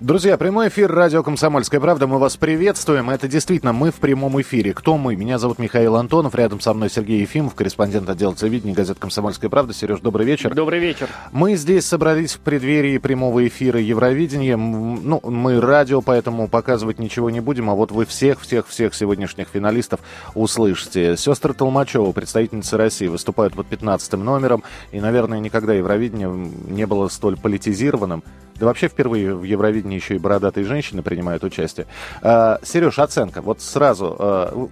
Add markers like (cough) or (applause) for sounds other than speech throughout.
Друзья, прямой эфир радио «Комсомольская правда». Мы вас приветствуем. Это действительно мы в прямом эфире. Кто мы? Меня зовут Михаил Антонов. Рядом со мной Сергей Ефимов, корреспондент отдела телевидения газеты «Комсомольская правда». Сереж, добрый вечер. Добрый вечер. Мы здесь собрались в преддверии прямого эфира Евровидения. Ну, мы радио, поэтому показывать ничего не будем. А вот вы всех-всех-всех сегодняшних финалистов услышите. Сестры Толмачева, представительницы России, выступают под 15 номером. И, наверное, никогда Евровидение не было столь политизированным. Да вообще впервые в Евровидении еще и бородатые женщины принимают участие. А, Сереж, оценка. Вот сразу.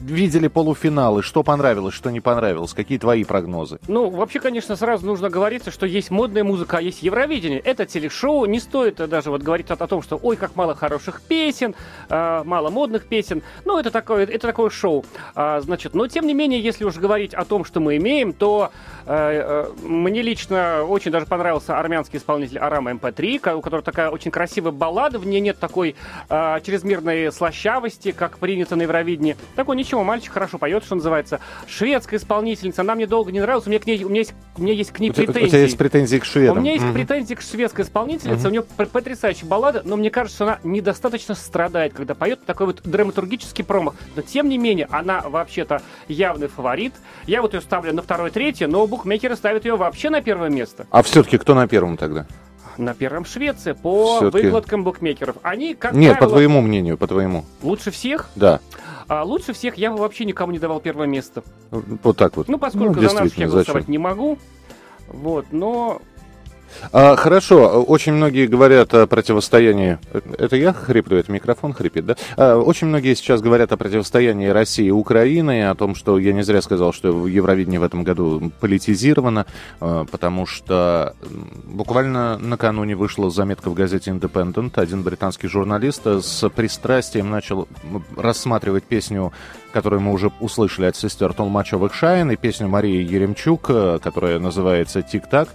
А, видели полуфиналы, что понравилось, что не понравилось, какие твои прогнозы? Ну, вообще, конечно, сразу нужно говориться, что есть модная музыка, а есть Евровидение. Это телешоу, не стоит даже вот говорить о, том, что ой, как мало хороших песен, э, мало модных песен. Ну, это такое, это такое шоу. А, значит, но тем не менее, если уж говорить о том, что мы имеем, то э, э, мне лично очень даже понравился армянский исполнитель Арам МП3, у которого такая очень красивая баллада, в ней нет такой э, чрезмерной слащавости, как принято на Евровидении. Такой ничего, мальчик хорошо поет, что называется. Шведская исполнительница, она мне долго не нравилась, у меня, к ней, у меня, есть, у меня есть к ней претензии. У тебя есть претензии к шведам? У меня есть mm-hmm. претензии к шведской исполнительнице, mm-hmm. у нее потрясающая баллада, но мне кажется, что она недостаточно страдает, когда поет такой вот драматургический промах. Но тем не менее, она вообще-то явный фаворит. Я вот ее ставлю на второе, третье, но букмекеры ставят ее вообще на первое место. А все-таки кто на первом тогда? На первом Швеция по выкладкам букмекеров. Они, как Нет, правило, по твоему мнению, по твоему. Лучше всех? Да. А лучше всех я бы вообще никому не давал первое место. Вот так вот. Ну, поскольку ну, за нас я голосовать зачем? не могу. Вот, но а, хорошо, очень многие говорят о противостоянии. Это я хриплю, это микрофон хрипит, да? А, очень многие сейчас говорят о противостоянии России и Украины, о том, что я не зря сказал, что Евровидение в этом году политизировано, а, потому что буквально накануне вышла заметка в газете Independent. Один британский журналист с пристрастием начал рассматривать песню, которую мы уже услышали от сестер Толмачевых Шайн, и песню Марии Еремчук, которая называется «Тик-так».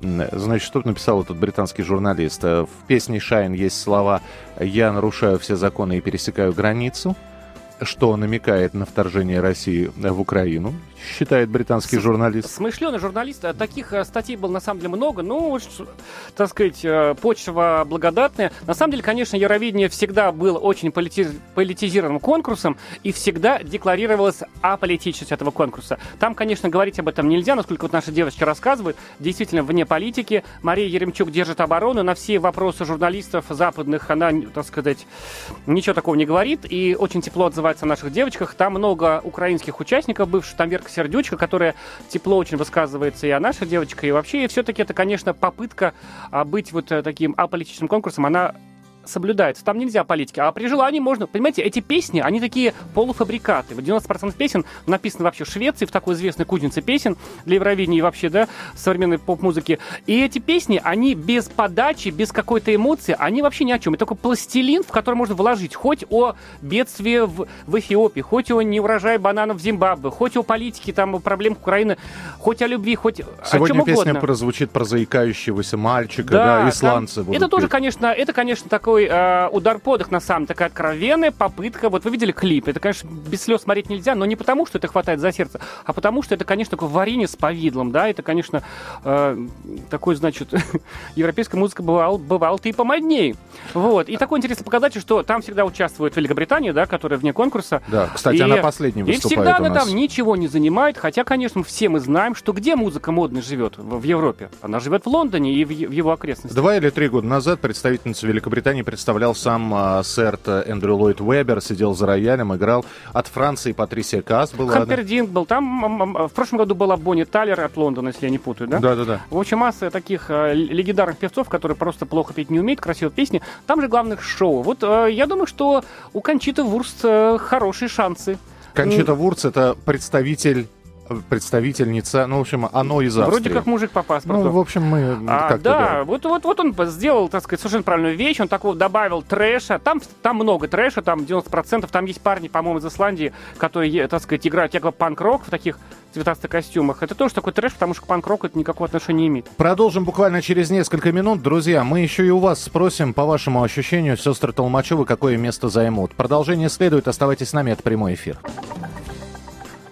Значит, что написал этот британский журналист? В песне «Шайн» есть слова «Я нарушаю все законы и пересекаю границу», что намекает на вторжение России в Украину считает британский С- журналист. Смышленый журналист. А таких э, статей было на самом деле много. Ну, так сказать, э, почва благодатная. На самом деле, конечно, Евровидение всегда было очень политиз... политизированным конкурсом и всегда декларировалась аполитичность этого конкурса. Там, конечно, говорить об этом нельзя, насколько вот наши девочки рассказывают. Действительно, вне политики. Мария Еремчук держит оборону. На все вопросы журналистов западных она, так сказать, ничего такого не говорит. И очень тепло отзывается о наших девочках. Там много украинских участников бывших. Там Верка Сердючка, которая тепло очень высказывается и о нашей девочке, и вообще, и все-таки это, конечно, попытка а, быть вот э, таким аполитичным конкурсом, она соблюдается. Там нельзя политики. А при желании можно... Понимаете, эти песни, они такие полуфабрикаты. 90% песен написаны вообще в Швеции, в такой известной кузнице песен для Евровидения и вообще, да, современной поп-музыки. И эти песни, они без подачи, без какой-то эмоции, они вообще ни о чем. Это такой пластилин, в который можно вложить хоть о бедствии в, в Эфиопии, хоть о неурожае бананов в Зимбабве, хоть о политике, там, о проблемах Украины, хоть о любви, хоть Сегодня о чем песня угодно. прозвучит про заикающегося мальчика, да, да исландцы. Это тоже, конечно, это, конечно, такой такой э, удар подых, на самом такая откровенная попытка. Вот вы видели клип, это, конечно, без слез смотреть нельзя, но не потому, что это хватает за сердце, а потому, что это, конечно, такое варенье с повидлом, да, это, конечно, э, такой, значит, (laughs) европейская музыка бывала, бывала ты и помодней. Вот, и такой интересный показатель, что там всегда участвует Великобритания, да, которая вне конкурса. Да, кстати, и, она последняя выступает И всегда она там ничего не занимает, хотя, конечно, все мы знаем, что где музыка модная живет в, Европе. Она живет в Лондоне и в его окрестностях. Два или три года назад представительница Великобритании представлял сам э, сэр Эндрю Ллойд Вебер, сидел за роялем, играл. От Франции Патрисия Касс была. Хампердинг был. Там в прошлом году была Бонни Талер от Лондона, если я не путаю, да? Да-да-да. В общем, масса таких э, легендарных певцов, которые просто плохо петь не умеют, красивые песни. Там же главных шоу. Вот э, я думаю, что у Кончиты Вурст э, хорошие шансы. Кончита Вурц это представитель представительница, ну, в общем, оно из Австрии. Вроде как мужик по паспорту. Ну, в общем, мы а, как-то... Да, да, Вот, вот, вот он сделал, так сказать, совершенно правильную вещь, он такого добавил трэша, там, там много трэша, там 90%, там есть парни, по-моему, из Исландии, которые, так сказать, играют якобы панк-рок в таких цветастых костюмах. Это тоже такой трэш, потому что к панк-року это никакого отношения не имеет. Продолжим буквально через несколько минут. Друзья, мы еще и у вас спросим, по вашему ощущению, сестры Толмачевы, какое место займут. Продолжение следует. Оставайтесь с нами, это прямой эфир.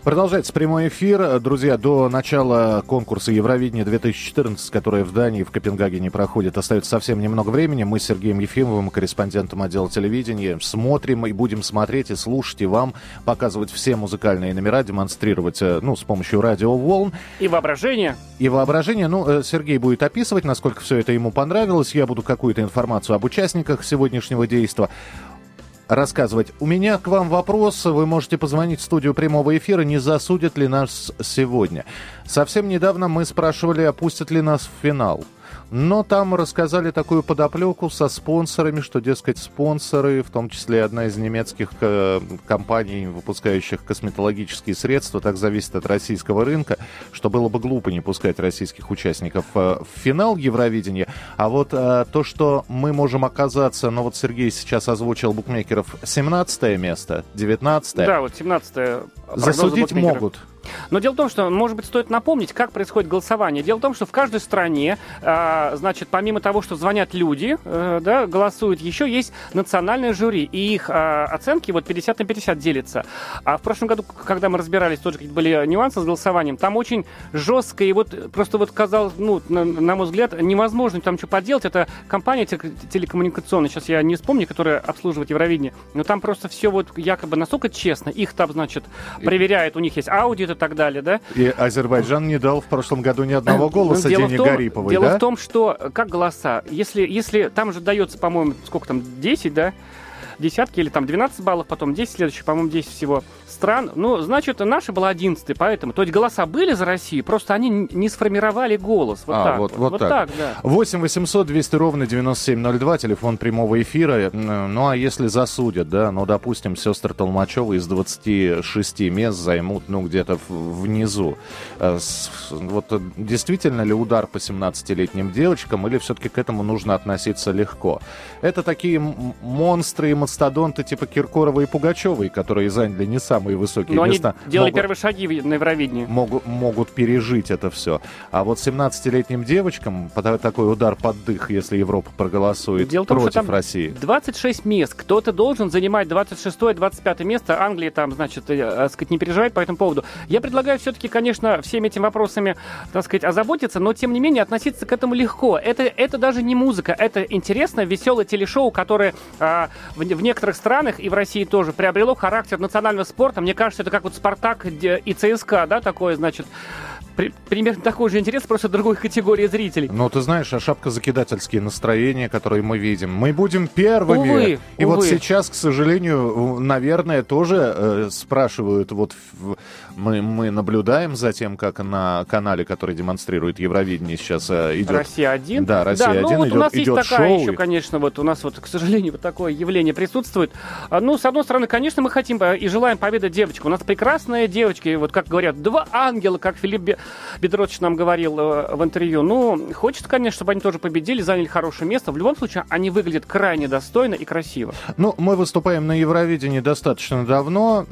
Продолжается прямой эфир. Друзья, до начала конкурса Евровидения 2014, которое в Дании, в Копенгагене проходит, остается совсем немного времени. Мы с Сергеем Ефимовым, корреспондентом отдела телевидения, смотрим и будем смотреть и слушать, и вам показывать все музыкальные номера, демонстрировать, э, ну, с помощью радиоволн. И воображение. И воображение. Ну, э, Сергей будет описывать, насколько все это ему понравилось. Я буду какую-то информацию об участниках сегодняшнего действия рассказывать. У меня к вам вопрос. Вы можете позвонить в студию прямого эфира, не засудят ли нас сегодня. Совсем недавно мы спрашивали, опустят ли нас в финал. Но там рассказали такую подоплеку со спонсорами, что, дескать, спонсоры, в том числе одна из немецких э, компаний, выпускающих косметологические средства, так зависит от российского рынка, что было бы глупо не пускать российских участников э, в финал Евровидения. А вот э, то, что мы можем оказаться, ну вот Сергей сейчас озвучил букмекеров 17 место, 19 Да, вот 17 Засудить могут. Но дело в том, что, может быть, стоит напомнить, как происходит голосование. Дело в том, что в каждой стране, э, значит, помимо того, что звонят люди, э, да, голосуют, еще есть национальное жюри, и их э, оценки вот 50 на 50 делятся. А в прошлом году, когда мы разбирались, тоже были нюансы с голосованием, там очень жестко, и вот просто вот казалось, ну, на, на мой взгляд, невозможно там что поделать. Это компания телекоммуникационная, сейчас я не вспомню, которая обслуживает Евровидение, но там просто все вот якобы настолько честно, их там, значит, проверяют, у них есть аудит, так далее, да? И Азербайджан не дал в прошлом году ни одного ну, голоса дело Дене том, Гариповой, Дело да? в том, что э, как голоса, если, если там же дается, по-моему, сколько там, 10, да, десятки или там 12 баллов, потом 10, следующий, по-моему, 10 всего стран. Ну, значит, наша была 11 поэтому. То есть голоса были за Россию, просто они не сформировали голос. Вот а, так вот, вот, вот так. так да. 8 800 200 ровно 9702, телефон прямого эфира. Ну, а если засудят, да, ну, допустим, сестры Толмачева из 26 мест займут, ну, где-то внизу. Э, вот э, действительно ли удар по 17-летним девочкам, или все-таки к этому нужно относиться легко? Это такие монстры и мастодонты типа Киркорова и Пугачевой, которые заняли не самые самые высокие Но места. они делали могут, первые шаги на Евровидении. Могут, могут пережить это все. А вот 17-летним девочкам такой удар под дых, если Европа проголосует Дело против том, России. 26 мест. Кто-то должен занимать 26-25 место. Англия там, значит, э, э, сказать, не переживает по этому поводу. Я предлагаю все-таки, конечно, всеми этими вопросами, так сказать, озаботиться, но тем не менее относиться к этому легко. Это, это даже не музыка, это интересное, веселое телешоу, которое а, в, в некоторых странах и в России тоже приобрело характер национального спорта. Мне кажется, это как вот Спартак и ЦСКА, да, такое, значит, при, примерно такой же интерес, просто другой категории зрителей. Ну, ты знаешь, а шапка-закидательские настроения, которые мы видим, мы будем первыми. Увы, и увы. вот сейчас, к сожалению, наверное, тоже э, спрашивают, вот в, мы, мы наблюдаем за тем, как на канале, который демонстрирует Евровидение, сейчас э, идет... Россия-1? Да, Россия-1 да, ну, вот идет, у нас идет есть такая шоу. еще, конечно, вот у нас вот, к сожалению, вот такое явление присутствует. А, ну, с одной стороны, конечно, мы хотим э, и желаем победы девочек. У нас прекрасные девочки, вот как говорят, два ангела, как Филипп Бедротович нам говорил э, в интервью. Ну, хочется, конечно, чтобы они тоже победили, заняли хорошее место. В любом случае, они выглядят крайне достойно и красиво. Ну, мы выступаем на Евровидении достаточно давно,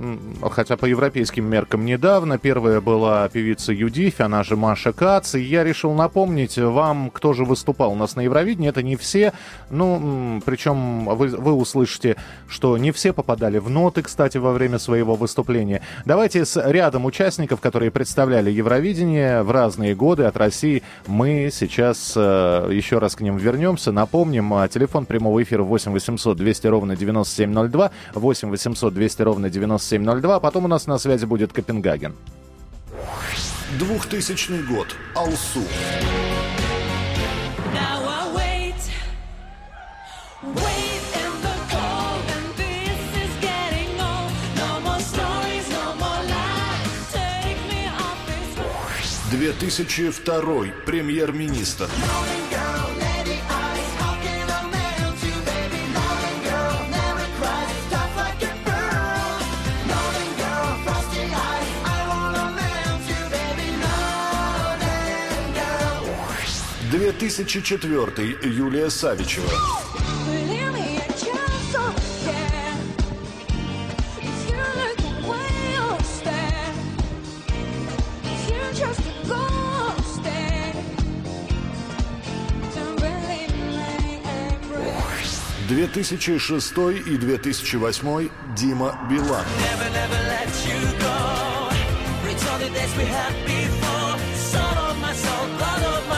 хотя по европейским меркам недавно. Первая была певица Юдифь, она же Маша Кац. И я решил напомнить вам, кто же выступал у нас на Евровидении. Это не все. Ну, причем вы, вы услышите, что не все попадали в ноты, кстати, во время своего выступления. Давайте с рядом участников, которые представляли Евровидение, телевидения в разные годы от России. Мы сейчас э, еще раз к ним вернемся. Напомним, э, телефон прямого эфира 8 800 200 ровно 9702, 8 800 200 ровно 9702. Потом у нас на связи будет Копенгаген. 2000 год. Алсу. 2002 премьер-министр. Две тысячи четвертый Юлия Савичева. Две тысячи шестой и две тысячи восьмой Дима Билан. before. Soul of my soul, blood of my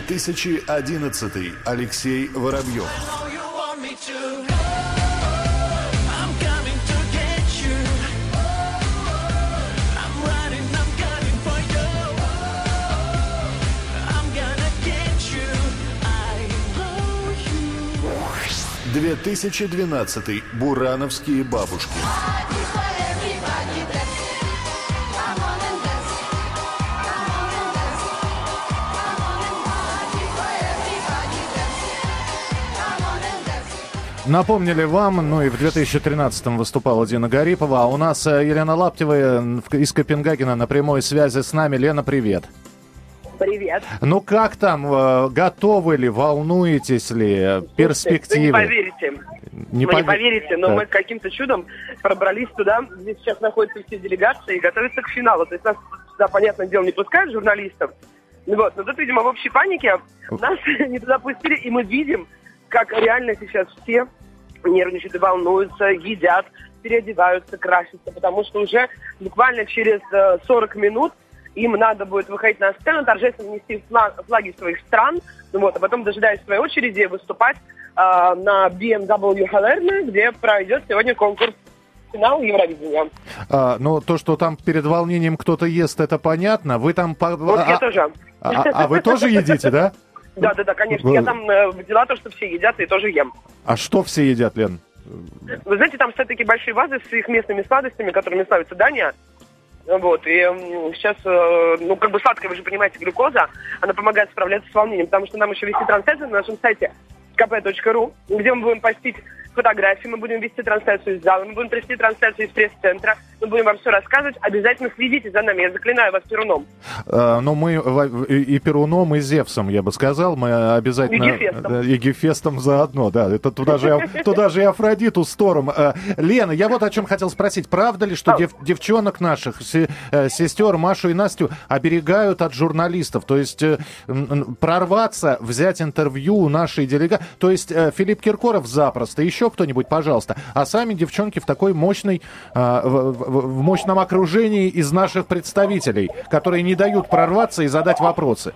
2011. Алексей Воробьев. Две тысячи двенадцатый. Бурановские бабушки. Напомнили вам, ну и в 2013-м выступала Дина Гарипова, а у нас э, Елена Лаптева из Копенгагена на прямой связи с нами. Лена, привет. Привет. Ну как там, э, готовы ли, волнуетесь ли, э, Вы не перспективы? поверите. Не Вы не пове- поверите, но Так. мы каким-то чудом пробрались туда, где сейчас находятся все делегации и готовятся к финалу. То есть нас сюда, понятное дело, не пускают журналистов. Ну Вот. Но тут, видимо, в общей панике нас (laughs) не туда пустили, и мы видим, как реально сейчас все нервничают и волнуются, едят, переодеваются, красятся, потому что уже буквально через э, 40 минут им надо будет выходить на сцену, торжественно нести флаг- флаги своих стран, ну вот, а потом, дожидаясь своей очереди, выступать э, на BMW Hellerme, где пройдет сегодня конкурс финал Евровидения. А, ну, то, что там перед волнением кто-то ест, это понятно. Вы там... по- Вот а, я тоже. а- а вы тоже едите, да? (laughs) Да, да, да, конечно. Я там э, взяла то, что все едят, и тоже ем. А что все едят, Лен? Вы знаете, там стоят такие большие вазы с их местными сладостями, которыми славится Дания. Вот, и сейчас, э, ну, как бы сладкая, вы же понимаете, глюкоза, она помогает справляться с волнением, потому что нам еще вести трансляцию на нашем сайте kp.ru, где мы будем постить фотографии, мы будем вести трансляцию из зала, мы будем вести трансляцию из пресс-центра, мы будем вам все рассказывать, обязательно следите за нами, я заклинаю вас перуном. А, ну, мы и Перуном, и Зевсом, я бы сказал. Мы обязательно... И Гефестом. Да, И Гефестом заодно, да. Это туда же, (laughs) туда же и Афродиту с Тором. А, Лена, я вот о чем хотел спросить. Правда ли, что А. дев- девчонок наших, э, сестер Машу и Настю, оберегают от журналистов? То есть э, прорваться, взять интервью у нашей делегации. То есть э, Филипп Киркоров запросто, еще кто-нибудь, пожалуйста. А сами девчонки в такой мощной, а, в, в- в мощном окружении из наших представителей, которые не дают прорваться и задать вопросы.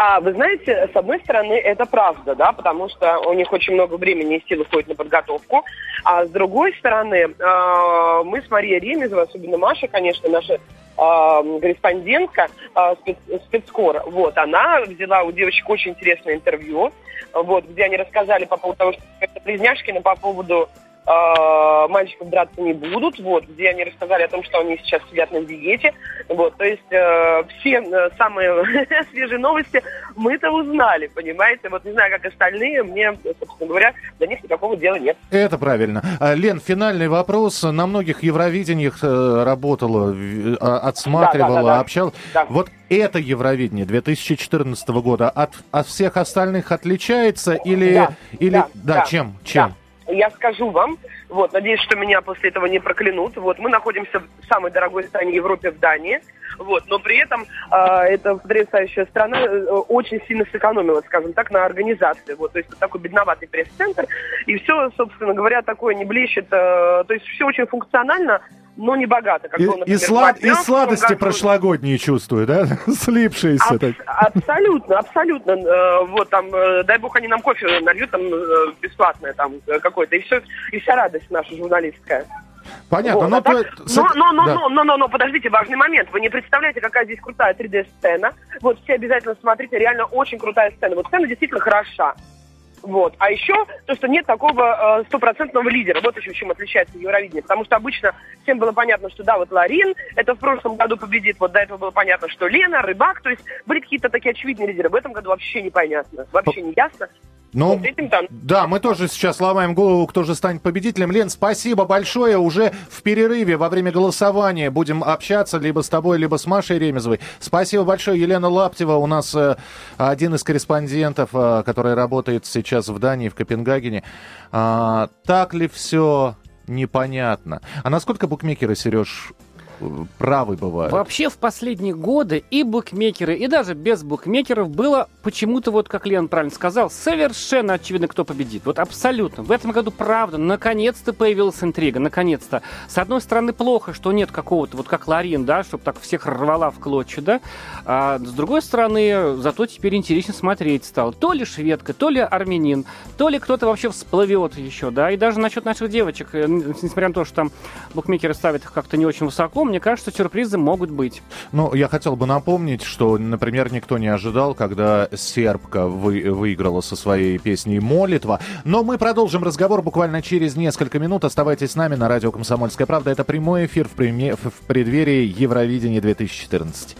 А вы знаете, с одной стороны, это правда, да, потому что у них очень много времени и сил уходит на подготовку. А с другой стороны, э, мы с Марией Ремезовой, особенно Маша, конечно, наша э, корреспондентка э, спец- спецкор, вот, она взяла у девочек очень интересное интервью, вот, где они рассказали по поводу того, что это близняшки, по поводу э, мальчиков драться не будут, вот, где они рассказали о том, что они сейчас сидят на диете, вот, то есть э, все э, самые (laughs) свежие новости мы-то узнали, понимаете, вот не знаю, как остальные, мне, собственно говоря, до них никакого дела нет. Это правильно. А, Лен, финальный вопрос. На многих Евровидениях э, работала, а, отсматривала, да, да, да. общалась. Да. Вот это Евровидение 2014 года от, от всех остальных отличается или... Да, или да, да, да, чем? Чем? Да. Я скажу вам, вот, надеюсь, что меня после этого не проклянут. Вот, мы находимся в самой дорогой стране Европе, в Дании. Вот, но при этом э, эта потрясающая страна э, очень сильно сэкономила, скажем так, на организации. Вот, то есть вот такой бедноватый пресс-центр. И все, собственно говоря, такое не блещет. э, то есть все очень функционально, но не богато. Как И, было, и например, слад- в и 2015 сладости году. прошлогодние чувствую, да? (laughs) Слипшиеся. Аб- так. абсолютно, абсолютно. Э, Вот там, э, дай бог, они нам кофе нальют там э, бесплатное там э, какое-то, и все, и вся радость наша журналистская. Понятно. Вот, но а так- то- но, но, но, да. но, но, но, но, подождите, важный момент. Вы не представляете, какая здесь крутая 3D-сцена. Вот все обязательно смотрите, реально очень крутая сцена. Вот сцена действительно хороша. Вот. А еще то, что нет такого э, стопроцентного лидера. Вот еще чем отличается Евровидение. Потому что обычно всем было понятно, что да, вот Ларин, это в прошлом году победит. Вот до этого было понятно, что Лена, Рыбак. То есть были какие-то такие очевидные лидеры. В этом году вообще непонятно. Вообще не ясно. Ну, Вот этим там- да, мы тоже сейчас ломаем голову, кто же станет победителем. Лен, спасибо большое. Уже в перерыве во время голосования будем общаться либо с тобой, либо с Машей Ремезовой. Спасибо большое. Елена Лаптева у нас э, один из корреспондентов, э, который работает сейчас в Дании, в Копенгагене. А, так ли все непонятно? А насколько букмекеры, Сереж, правы бывают? Вообще в последние годы и букмекеры, и даже без букмекеров было почему-то, вот как Лен правильно сказал, совершенно очевидно, кто победит. Вот абсолютно. В этом году, правда, наконец-то появилась интрига, наконец-то. С одной стороны, плохо, что нет какого-то, вот как Ларин, да, чтобы так всех рвала в клочья, да. А с другой стороны, зато теперь интересно смотреть стало. То ли шведка, то ли армянин, то ли кто-то вообще всплывет еще, да. И даже насчет наших девочек, э, несмотря на то, что там букмекеры ставят их как-то не очень высоко, мне кажется, сюрпризы могут быть. Ну, я хотел бы напомнить, что, например, никто не ожидал, когда сербка вы, выиграла со своей песней «Молитва». Но мы продолжим разговор буквально через несколько минут. Оставайтесь с нами на радио «Комсомольская правда». Это прямой эфир в, преме- в преддверии Евровидения 2014.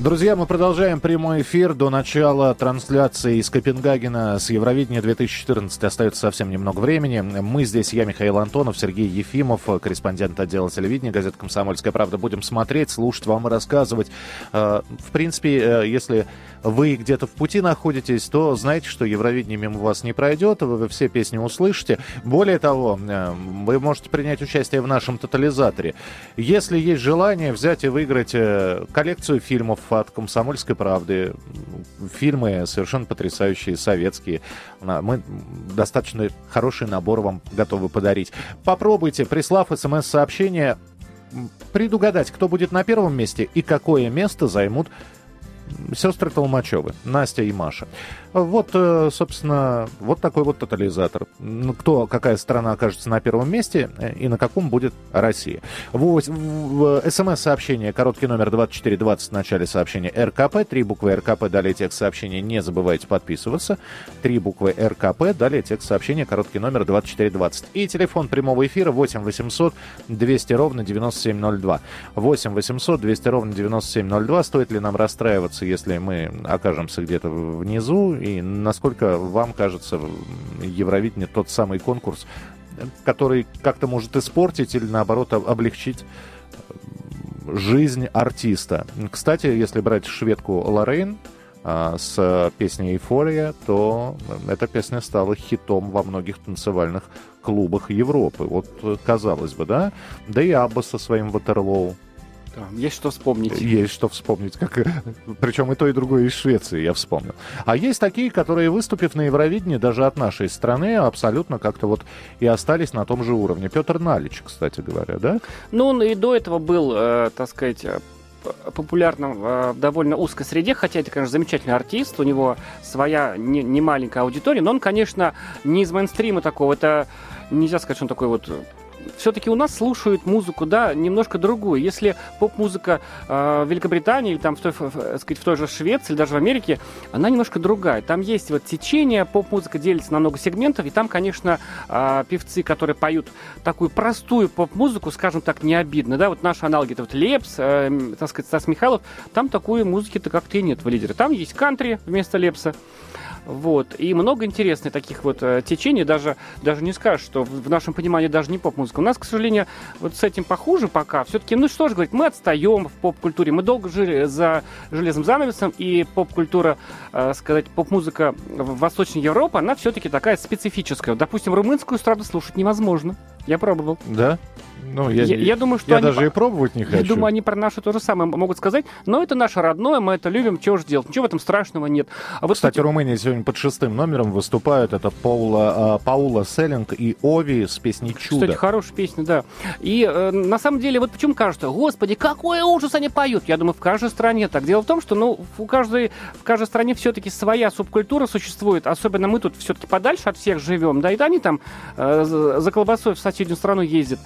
Друзья, мы продолжаем прямой эфир до начала трансляции из Копенгагена с Евровидения 2014. Остается совсем немного времени. Мы здесь, я, Михаил Антонов, Сергей Ефимов, корреспондент отдела телевидения газеты «Комсомольская правда». Будем смотреть, слушать вам и рассказывать. Э, В принципе, э, если вы где-то в пути находитесь, то знаете, что Евровидение мимо вас не пройдет, вы все песни услышите. Более того, э, вы можете принять участие в нашем тотализаторе. Если есть желание взять и выиграть коллекцию фильмов от «Комсомольской правды», фильмы совершенно потрясающие, советские, мы достаточно хороший набор вам готовы подарить. Попробуйте, прислав смс-сообщение, предугадать, кто будет на первом месте и какое место займут сестры Толмачевы, Настя и Маша. Вот, э, собственно, вот такой вот тотализатор. Ну, Кто, какая страна окажется на первом месте э, и на каком будет Россия. В, в- в смс-сообщение, короткий номер 2420 в начале сообщения РКП, три буквы РКП, далее текст сообщения, не забывайте подписываться. Три буквы РКП, далее текст сообщения, короткий номер 2420. И телефон прямого эфира 8 800 200 ровно 9702. 8 800 200 ровно 9702. Стоит ли нам расстраиваться, если мы окажемся где-то внизу? И насколько вам кажется Евровидение тот самый конкурс, который как-то может испортить или наоборот об- облегчить жизнь артиста? Кстати, если брать шведку Лоррейн, а, с песней «Эйфория», то эта песня стала хитом во многих танцевальных клубах Европы. Вот, э, казалось бы, да? Да и Абба со своим «Ватерлоу». Да, Есть что вспомнить. Есть что вспомнить. Как... Причем и то, и другое из Швеции, я вспомнил. А есть такие, которые, выступив на Евровидении, даже от нашей страны, абсолютно как-то вот и остались на том же уровне. Петр Налич, кстати говоря, да? Ну, он и до этого был, э, так сказать, э, популярным э, в довольно узкой среде, хотя это, конечно, замечательный артист, у него своя не, не маленькая аудитория, но он, конечно, не из мейнстрима такого, это нельзя сказать, что он такой вот все-таки у нас слушают музыку, да, немножко другую. Если поп-музыка э, в Великобритании или там в той, в- в- сказать, в той же Швеции или даже в Америке, она немножко другая. Там есть вот течение, поп-музыка делится на много сегментов, и там, конечно, э, певцы, которые поют такую простую поп-музыку, скажем так, не обидно, да, вот наши аналоги, это вот Лепс, э, так сказать, Стас Михайлов, там такой музыки-то как-то и нет в лидере. Там есть кантри вместо Лепса, вот. И много интересных таких вот э, течений, даже, даже не скажешь, что в, нашем понимании даже не поп-музыка. У нас, к сожалению, вот с этим похуже пока. Все-таки, ну что же говорить, мы отстаем в поп-культуре. Мы долго жили за железным занавесом, и поп-культура, э, сказать, поп-музыка в Восточной Европе, она все-таки такая специфическая. Допустим, румынскую эстраду слушать невозможно. Я пробовал. Да? Ну, я, Я- я думаю, что я они даже по- и пробовать не хочу. Я думаю, они про наше то же самое могут сказать, но это наше родное, мы это любим, чего же делать? Ничего в этом страшного нет. А вот Кстати, Румыния сегодня под шестым номером выступают. Это Паула, а, Паула Селлинг и Ови с песней «Чудо». Кстати, хорошая песня, да. И э, на самом деле, вот почему кажется, господи, какой ужас они поют. Я думаю, в каждой стране так. Дело в том, что ну, у каждой, в каждой стране все-таки своя субкультура существует. Особенно мы тут все-таки подальше от всех живем. Да, и они там э, за колбасой в соседнюю страну ездят.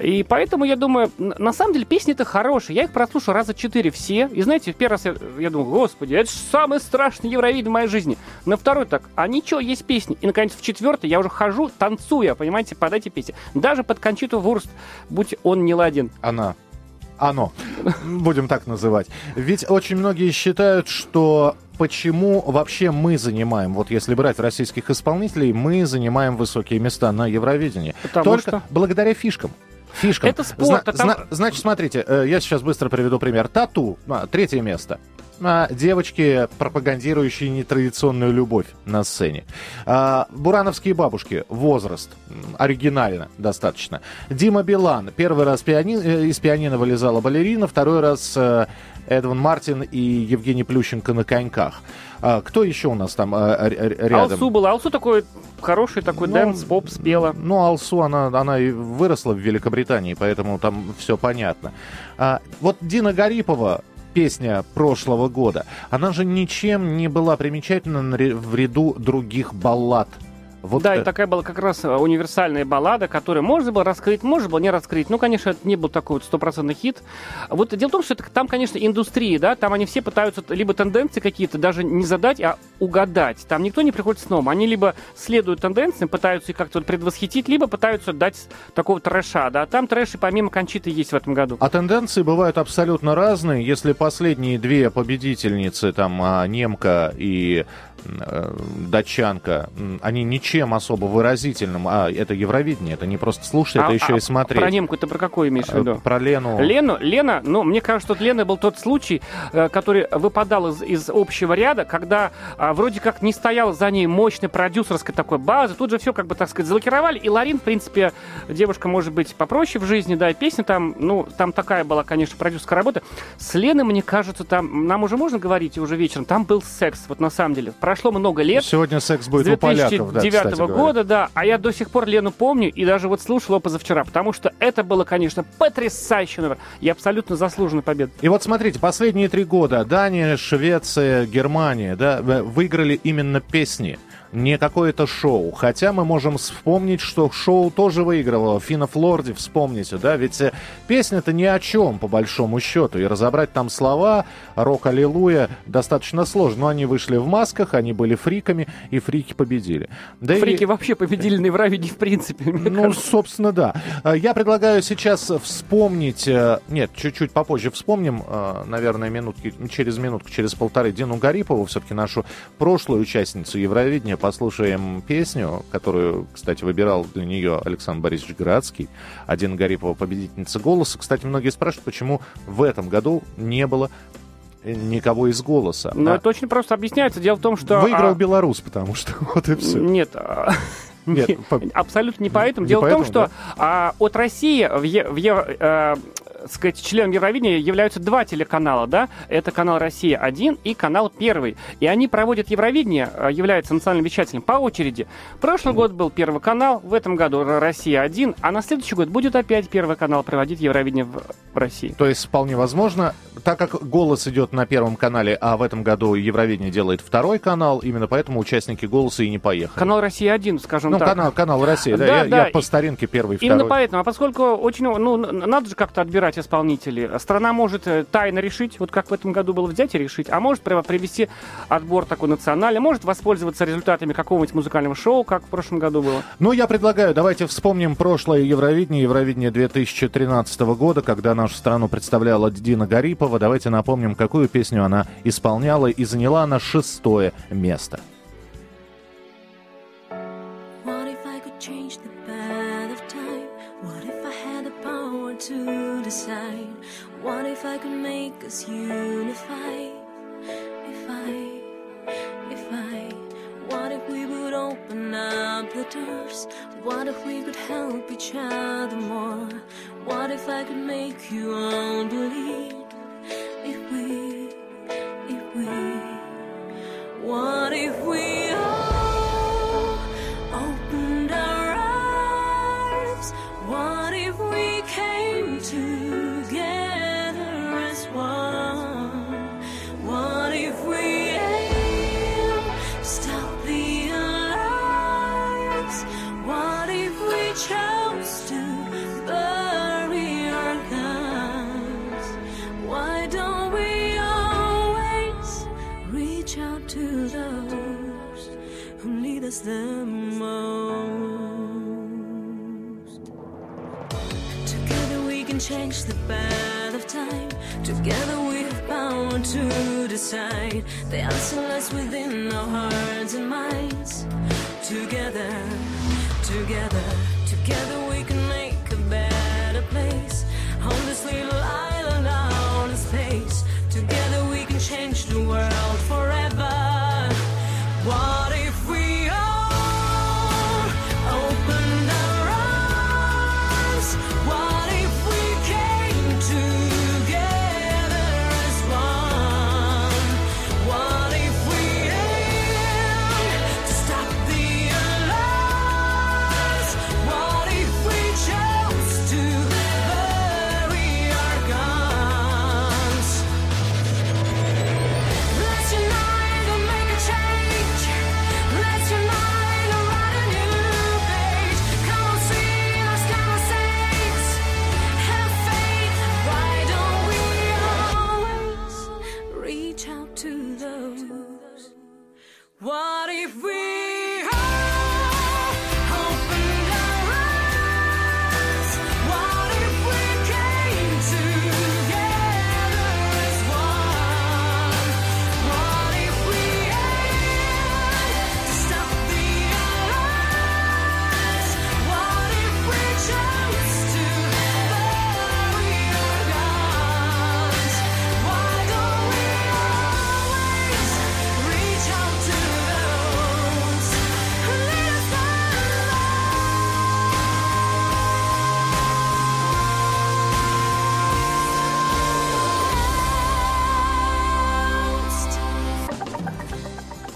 И поэтому, я думаю, на самом деле песни-то хорошие. Я их прослушал раза четыре все. И знаете, в первый раз я, я думал, господи, это же самый страшный Евровид в моей жизни. На второй так, а ничего, есть песни. И, наконец, в четвертый я уже хожу, танцуя, понимаете, под эти песни. Даже под Кончиту Вурст, будь он не ладен. Она. Оно. Будем так называть. Ведь очень многие считают, что почему вообще мы занимаем, вот если брать российских исполнителей, мы занимаем высокие места на Евровидении. Потому Только что? благодаря фишкам. Фишкам. Это спорт, а там- зна- значит, смотрите, э, я сейчас быстро приведу пример. Тату, а, третье место. А, девочки, пропагандирующие нетрадиционную любовь на сцене. Бурановские бабушки, возраст, оригинально достаточно. Дима Билан, первый раз пиани- э, из пианино вылезала балерина, второй раз э, Эдван Мартин и Евгений Плющенко на коньках. А, кто еще у нас там р- рядом? Алсу была. Алсу такой хороший такой Ну, dance, поп спела. Ну, Алсу, она, она и выросла в Великобритании, поэтому там все понятно. А, вот Дина Гарипова, песня прошлого года, она же ничем не была примечательна в ряду других баллад. Вот, да, э, и такая была как раз э, универсальная баллада, которую можно было раскрыть, можно было не раскрыть. Ну, конечно, это не был такой вот стопроцентный хит. Вот дело в том, что это, там, конечно, индустрия, да, там они все пытаются либо тенденции какие-то даже не задать, а угадать. Там никто не приходит с новым. Они либо следуют тенденциям, пытаются их как-то вот предвосхитить, либо пытаются дать такого трэша, да. Там трэш и помимо Кончиты есть в этом году. А тенденции бывают абсолютно разные. Если последние две победительницы, там, а, немка и э, датчанка, они ничем особо выразительным, а это Евровидение, это не просто слушать, это А- еще а и смотреть. Про немку ты про какой имеешь в Э, виду? Про Лену. Лену, Лена, ну, мне кажется, что Лена был тот случай, э, который выпадал из, из общего ряда, когда а, вроде как не стояла за ней мощной продюсерской такой базы, тут же все, как бы, так сказать, залакировали, и Ларин, в принципе, девушка, может быть, попроще в жизни, да, и песня там, ну, там такая была, конечно, продюсерская работа. С Леной, мне кажется, там, нам уже можно говорить уже вечером, там был секс, вот на самом деле. Прошло много лет, Сегодня секс будет у поляков, да, 2009 кстати говоря. года, да. А я до сих пор Лену помню и даже вот слушал его позавчера, потому что это было, конечно, потрясающий номер и абсолютно заслуженная победа. И вот смотрите, последние три года Дания, Швеция, Германия, да, выиграли именно песни. Не какое-то шоу. Хотя мы можем вспомнить, что шоу тоже выигрывало. Фина Флорди, вспомните, да? Ведь э, песня-то ни о чем, по большому счету. И разобрать там слова «Рок Аллилуйя» достаточно сложно. Но они вышли в масках, они были фриками, и фрики победили. Да и- Фрики вообще победили на Евровидении в принципе. ну, кажется. собственно, да. Э, Я предлагаю сейчас вспомнить, э, нет, чуть-чуть попозже вспомним, наверное, минутки, через минутку, через полторы, Дину Гарипову, все-таки нашу прошлую участницу Евровидения. Послушаем песню, которую, кстати, выбирал для нее Александр Борисович Градский, Дина Гарипова победительница «Голоса». Кстати, многие спрашивают, почему в этом году не было никого из «Голоса». Но А, это очень просто объясняется. Дело в том, что... Выиграл а, белорус, потому что (laughs) вот и все. Нет, а, Нет, не- (laughs) по- абсолютно не поэтому. Не Дело в том, поэтому, что а, от России в, Е- в э, сказать, членом Евровидения являются два телеканала, да? Это канал «Россия-1» и канал «Первый». И они проводят Евровидение, э, являются национальным вещателем по очереди. Прошлый год был Первый канал, в этом году «Россия-1», а на следующий год будет опять Первый канал проводить Евровидение в России. То есть вполне возможно, так как голос идет на первом канале, а в этом году Евровидение делает второй канал, именно поэтому участники голоса и не поехали. Канал «Россия-1», скажем ну, так. канал, канал Россия, да, Да, я, да, я по старинке первый, Именно второй. поэтому. А поскольку очень, ну, надо же как-то отбирать исполнителей. Страна может э, тайно решить, вот как в этом году было взять и решить, а может прямо привести отбор такой национальный, может воспользоваться результатами какого-нибудь музыкального шоу, как в прошлом году было. Ну, я предлагаю, давайте вспомним прошлое Евровидение, Евровидение 2013 года, когда нашу страну представляла Дина Гарипова. Давайте напомним, какую песню она исполняла, и заняла она шестое место. Us unify? If I, if I, what if we would open up the doors? What if we could help each other more? What if I could make you all believe? If we, if we, what if we Together we have power to decide. The answer lies within our hearts and minds. Together, together, together we can make a better place. On this little island out in space. Together we can change the world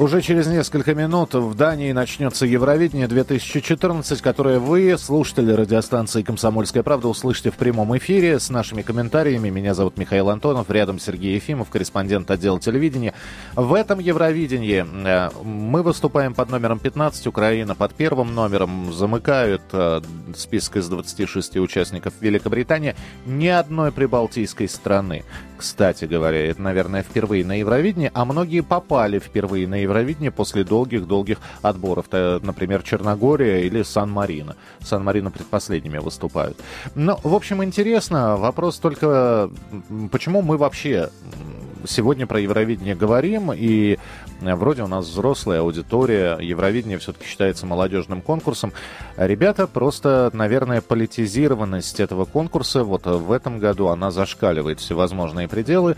Уже через несколько минут в Дании начнется Евровидение 2014, которое вы, слушатели радиостанции «Комсомольская правда», услышите в прямом эфире с нашими комментариями. Меня зовут Михаил Антонов, рядом Сергей Ефимов, корреспондент отдела телевидения. В этом Евровидении э, мы выступаем под номером 15, Украина под первым номером. Замыкают э, список из 26 участников Великобритания. Ни одной прибалтийской страны. Кстати говоря, это, наверное, впервые на Евровидении, а многие попали впервые на Евровидение после долгих-долгих отборов. Т- Например, Черногория или Сан-Марино. Сан-Марино предпоследними выступают. Ну, в общем, интересно. Вопрос только, почему мы вообще сегодня про Евровидение говорим, и э, вроде у нас взрослая аудитория, Евровидение все-таки считается молодежным конкурсом. Ребята, просто, наверное, политизированность этого конкурса вот э, в этом году, она зашкаливает всевозможные пределы,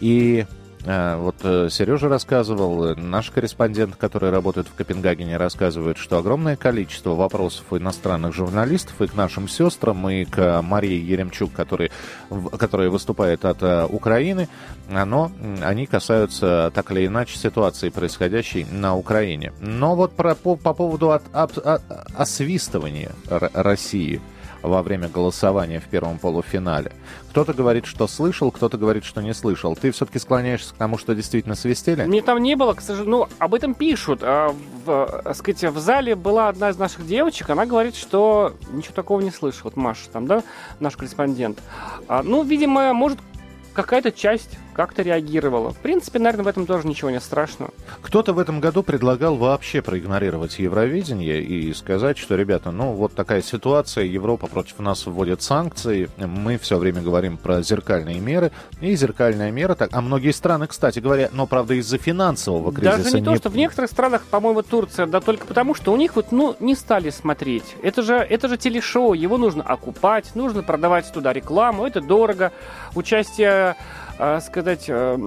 и э, вот Сережа рассказывал, э, наш корреспондент, который работает в Копенгагене, рассказывает, что огромное количество вопросов у иностранных журналистов и к нашим сестрам, и к Марии Еремчук, который, которая выступает от э, Украины, оно, они касаются так или иначе ситуации, происходящей на Украине. Но вот про, по, по поводу от- об- о- освистывания России во время голосования в первом полуфинале. Кто-то говорит, что слышал, кто-то говорит, что не слышал. Ты все-таки склоняешься к тому, что действительно свистели? Мне там не было, к сожалению, ну, об этом пишут. А в, так сказать, в зале была одна из наших девочек, она говорит, что ничего такого не слышала. Вот Маша там, да, наш корреспондент. А, ну, видимо, может, какая-то часть как-то реагировала. В принципе, наверное, в этом тоже ничего не страшного. Кто-то в этом году предлагал вообще проигнорировать Евровидение и сказать, что, ребята, ну вот такая ситуация, Европа против нас вводит санкции, мы все время говорим про зеркальные меры, и зеркальная мера, так, а многие страны, кстати говоря, но, правда, из-за финансового кризиса... Даже не, то, что в некоторых странах, по-моему, Турция, да только потому, что у них вот, ну, не стали смотреть. Это же, это же телешоу, его нужно окупать, нужно продавать туда рекламу, это дорого. Участие сказать, э,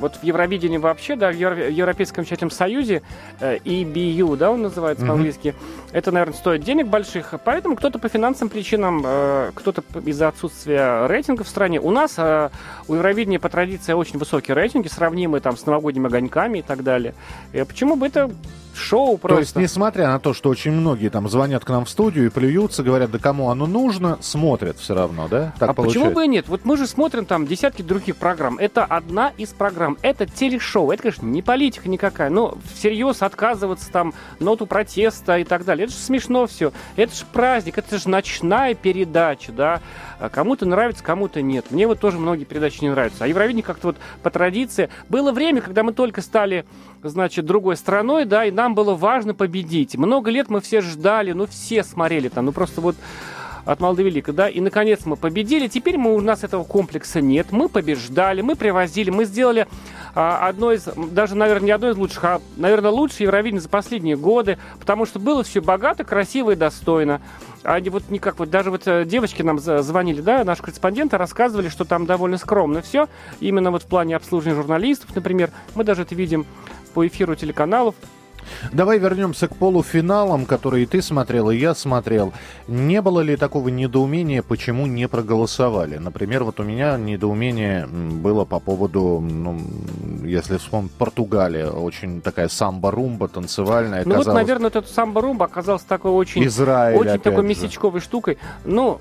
вот в Евровидении вообще, да, в Евро- Европейском Чатном Союзе, э, EBU, да, он называется Мгм. по-английски, это, наверное, стоит денег больших, поэтому кто-то по финансовым причинам, э, кто-то из-за отсутствия рейтинга в стране. У нас э, у Евровидения по традиции очень высокие рейтинги, сравнимые там с новогодними огоньками и так далее. Э, почему бы это шоу просто? То есть, несмотря на то, что очень многие там звонят к нам в студию и плюются, говорят, да кому оно нужно, смотрят все равно, да? Так а почему получается. бы и нет? Вот мы же смотрим там десятки других программ. Это одна из программ. Это телешоу. Это, конечно, не политика никакая. Но всерьез отказываться там ноту протеста и так далее. Это же смешно все. Это же праздник. Это же ночная передача, да. А Кому-то нравится, кому-то нет. Мне вот тоже многие передачи не нравятся. А Евровидение как-то вот по традиции. Было время, когда мы только стали, значит, другой страной, да, и нам было важно победить. Много лет мы все ждали, ну все смотрели там, ну просто вот от мала до велика, да, и наконец мы победили. Теперь мы, у нас этого комплекса нет. Мы побеждали, мы привозили, мы сделали одно из, даже, наверное, не одно из лучших, а, наверное, лучшее Евровидение за последние годы, потому что было все богато, красиво и достойно. Они вот никак вот даже вот э, девочки нам звонили, да, наши корреспонденты рассказывали, что там довольно скромно все, именно вот в плане обслуживания журналистов, например, мы даже это видим по эфиру телеканалов. Давай вернемся к полуфиналам, которые ты смотрел, и я смотрел. Не было ли такого недоумения, почему не проголосовали? Например, вот у меня недоумение было по поводу, ну, если вспомнить, Португалия. Очень такая самба-румба танцевальная. Ну вот, казалось. наверное, вот этот самбо-румба оказался такой очень, Израиль, очень такой же. местечковой штукой. Ну,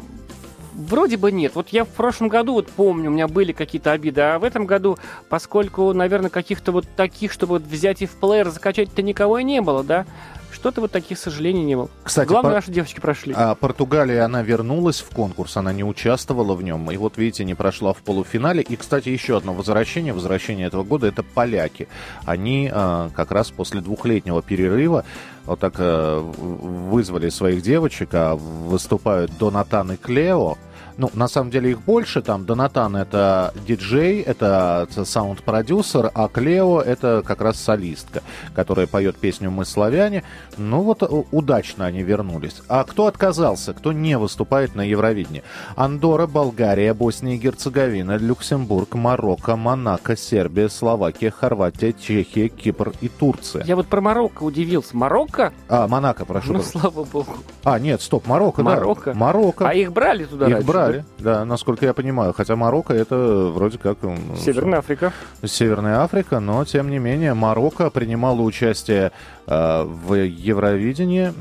Вроде бы нет. Вот я в прошлом году, вот помню, у меня были какие-то обиды, а в этом году, поскольку, наверное, каких-то вот таких, чтобы вот взять и в плеер закачать-то никого и не было, да? Что-то вот таких сожалений не было. Кстати, Главное, по- наши девочки прошли. А Португалия, она вернулась в конкурс, она не участвовала в нем. И вот, видите, не прошла в полуфинале. И, кстати, еще одно возвращение, возвращение этого года, это поляки. Они а, как раз после двухлетнего перерыва вот так а, вызвали своих девочек, а выступают Донатан и Клео. Ну, на самом деле их больше, там Донатан это диджей, это саунд-продюсер, а Клео это как раз солистка, которая поет песню «Мы славяне». Ну вот у- удачно они вернулись. А кто отказался, кто не выступает на Евровидении? Андора, Болгария, Босния и Герцеговина, Люксембург, Марокко, Монако, Сербия, Словакия, Хорватия, Чехия, Кипр и Турция. Я вот про Марокко удивился. Марокко? А, Монако, прошу. Ну, слава богу. А, нет, стоп, Марокко, да. Марокко. Марокко. А их брали туда Их раньше, брали, да, насколько я понимаю. Хотя Марокко это вроде как... Северная Африка. Северная Африка, но тем не менее Марокко принимало участие э, в Евровидении,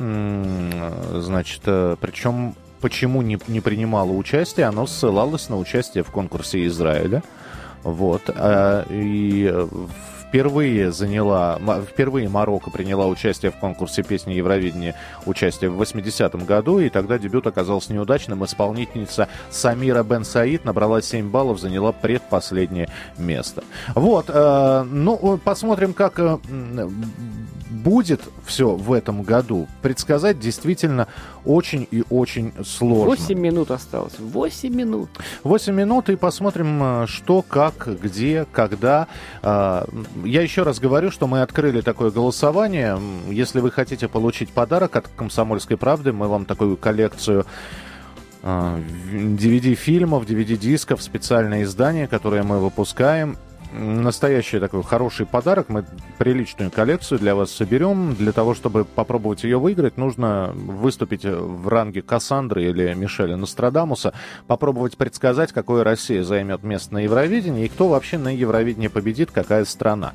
значит, э, причем почему не, не принимало участие, оно ссылалось на участие в конкурсе Израиля, вот, э, и э, впервые заняла, впервые Марокко приняла участие в конкурсе песни Евровидения участие в 80-м году, и тогда дебют оказался неудачным. Исполнительница Самира Бен Саид набрала 7 баллов, заняла предпоследнее место. Вот, э, ну, посмотрим, как э, будет все в этом году. Предсказать действительно очень и очень сложно. 8 минут осталось. 8 минут. 8 минут и посмотрим, э, что, как, где, когда. А, Я еще раз говорю, что мы открыли такое голосование. Если вы хотите получить подарок от «Комсомольской правды», мы вам такую коллекцию а, DVD-фильмов, DVD-дисков, специальное издание, которое мы выпускаем. Настоящий такой хороший подарок. Мы приличную коллекцию для вас соберем. Для того, чтобы попробовать ее выиграть, нужно выступить в ранге Кассандры или Мишеля Нострадамуса, попробовать предсказать, какое Россия займет место на Евровидении и кто вообще на Евровидении победит, какая страна.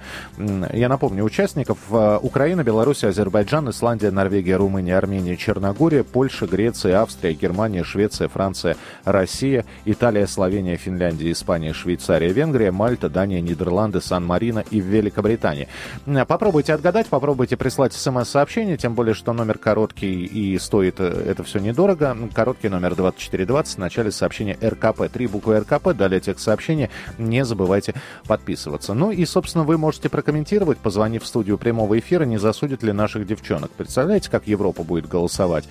Я напомню, участников э, Украина, Беларусь, Азербайджан, Исландия, Норвегия, Румыния, Армения, Черногория, Польша, Греция, Австрия, Германия, Швеция, Франция, Россия, Италия, Словения, Финляндия, Испания, Швейцария, Венгрия, Мальта, Дания, Нидерланды, Сан-Марино и Великобритания. М, Попробуйте отгадать, попробуйте прислать смс-сообщение, тем более, что номер короткий и стоит э, это все недорого. Короткий номер 2420, в начале сообщения РКП. Три буквы РКП, далее текст сообщения. Не забывайте подписываться. Ну и, собственно, вы можете прокомментировать, позвонив в студию прямого эфира, не засудят ли наших девчонок. Представляете, как Европа будет голосовать?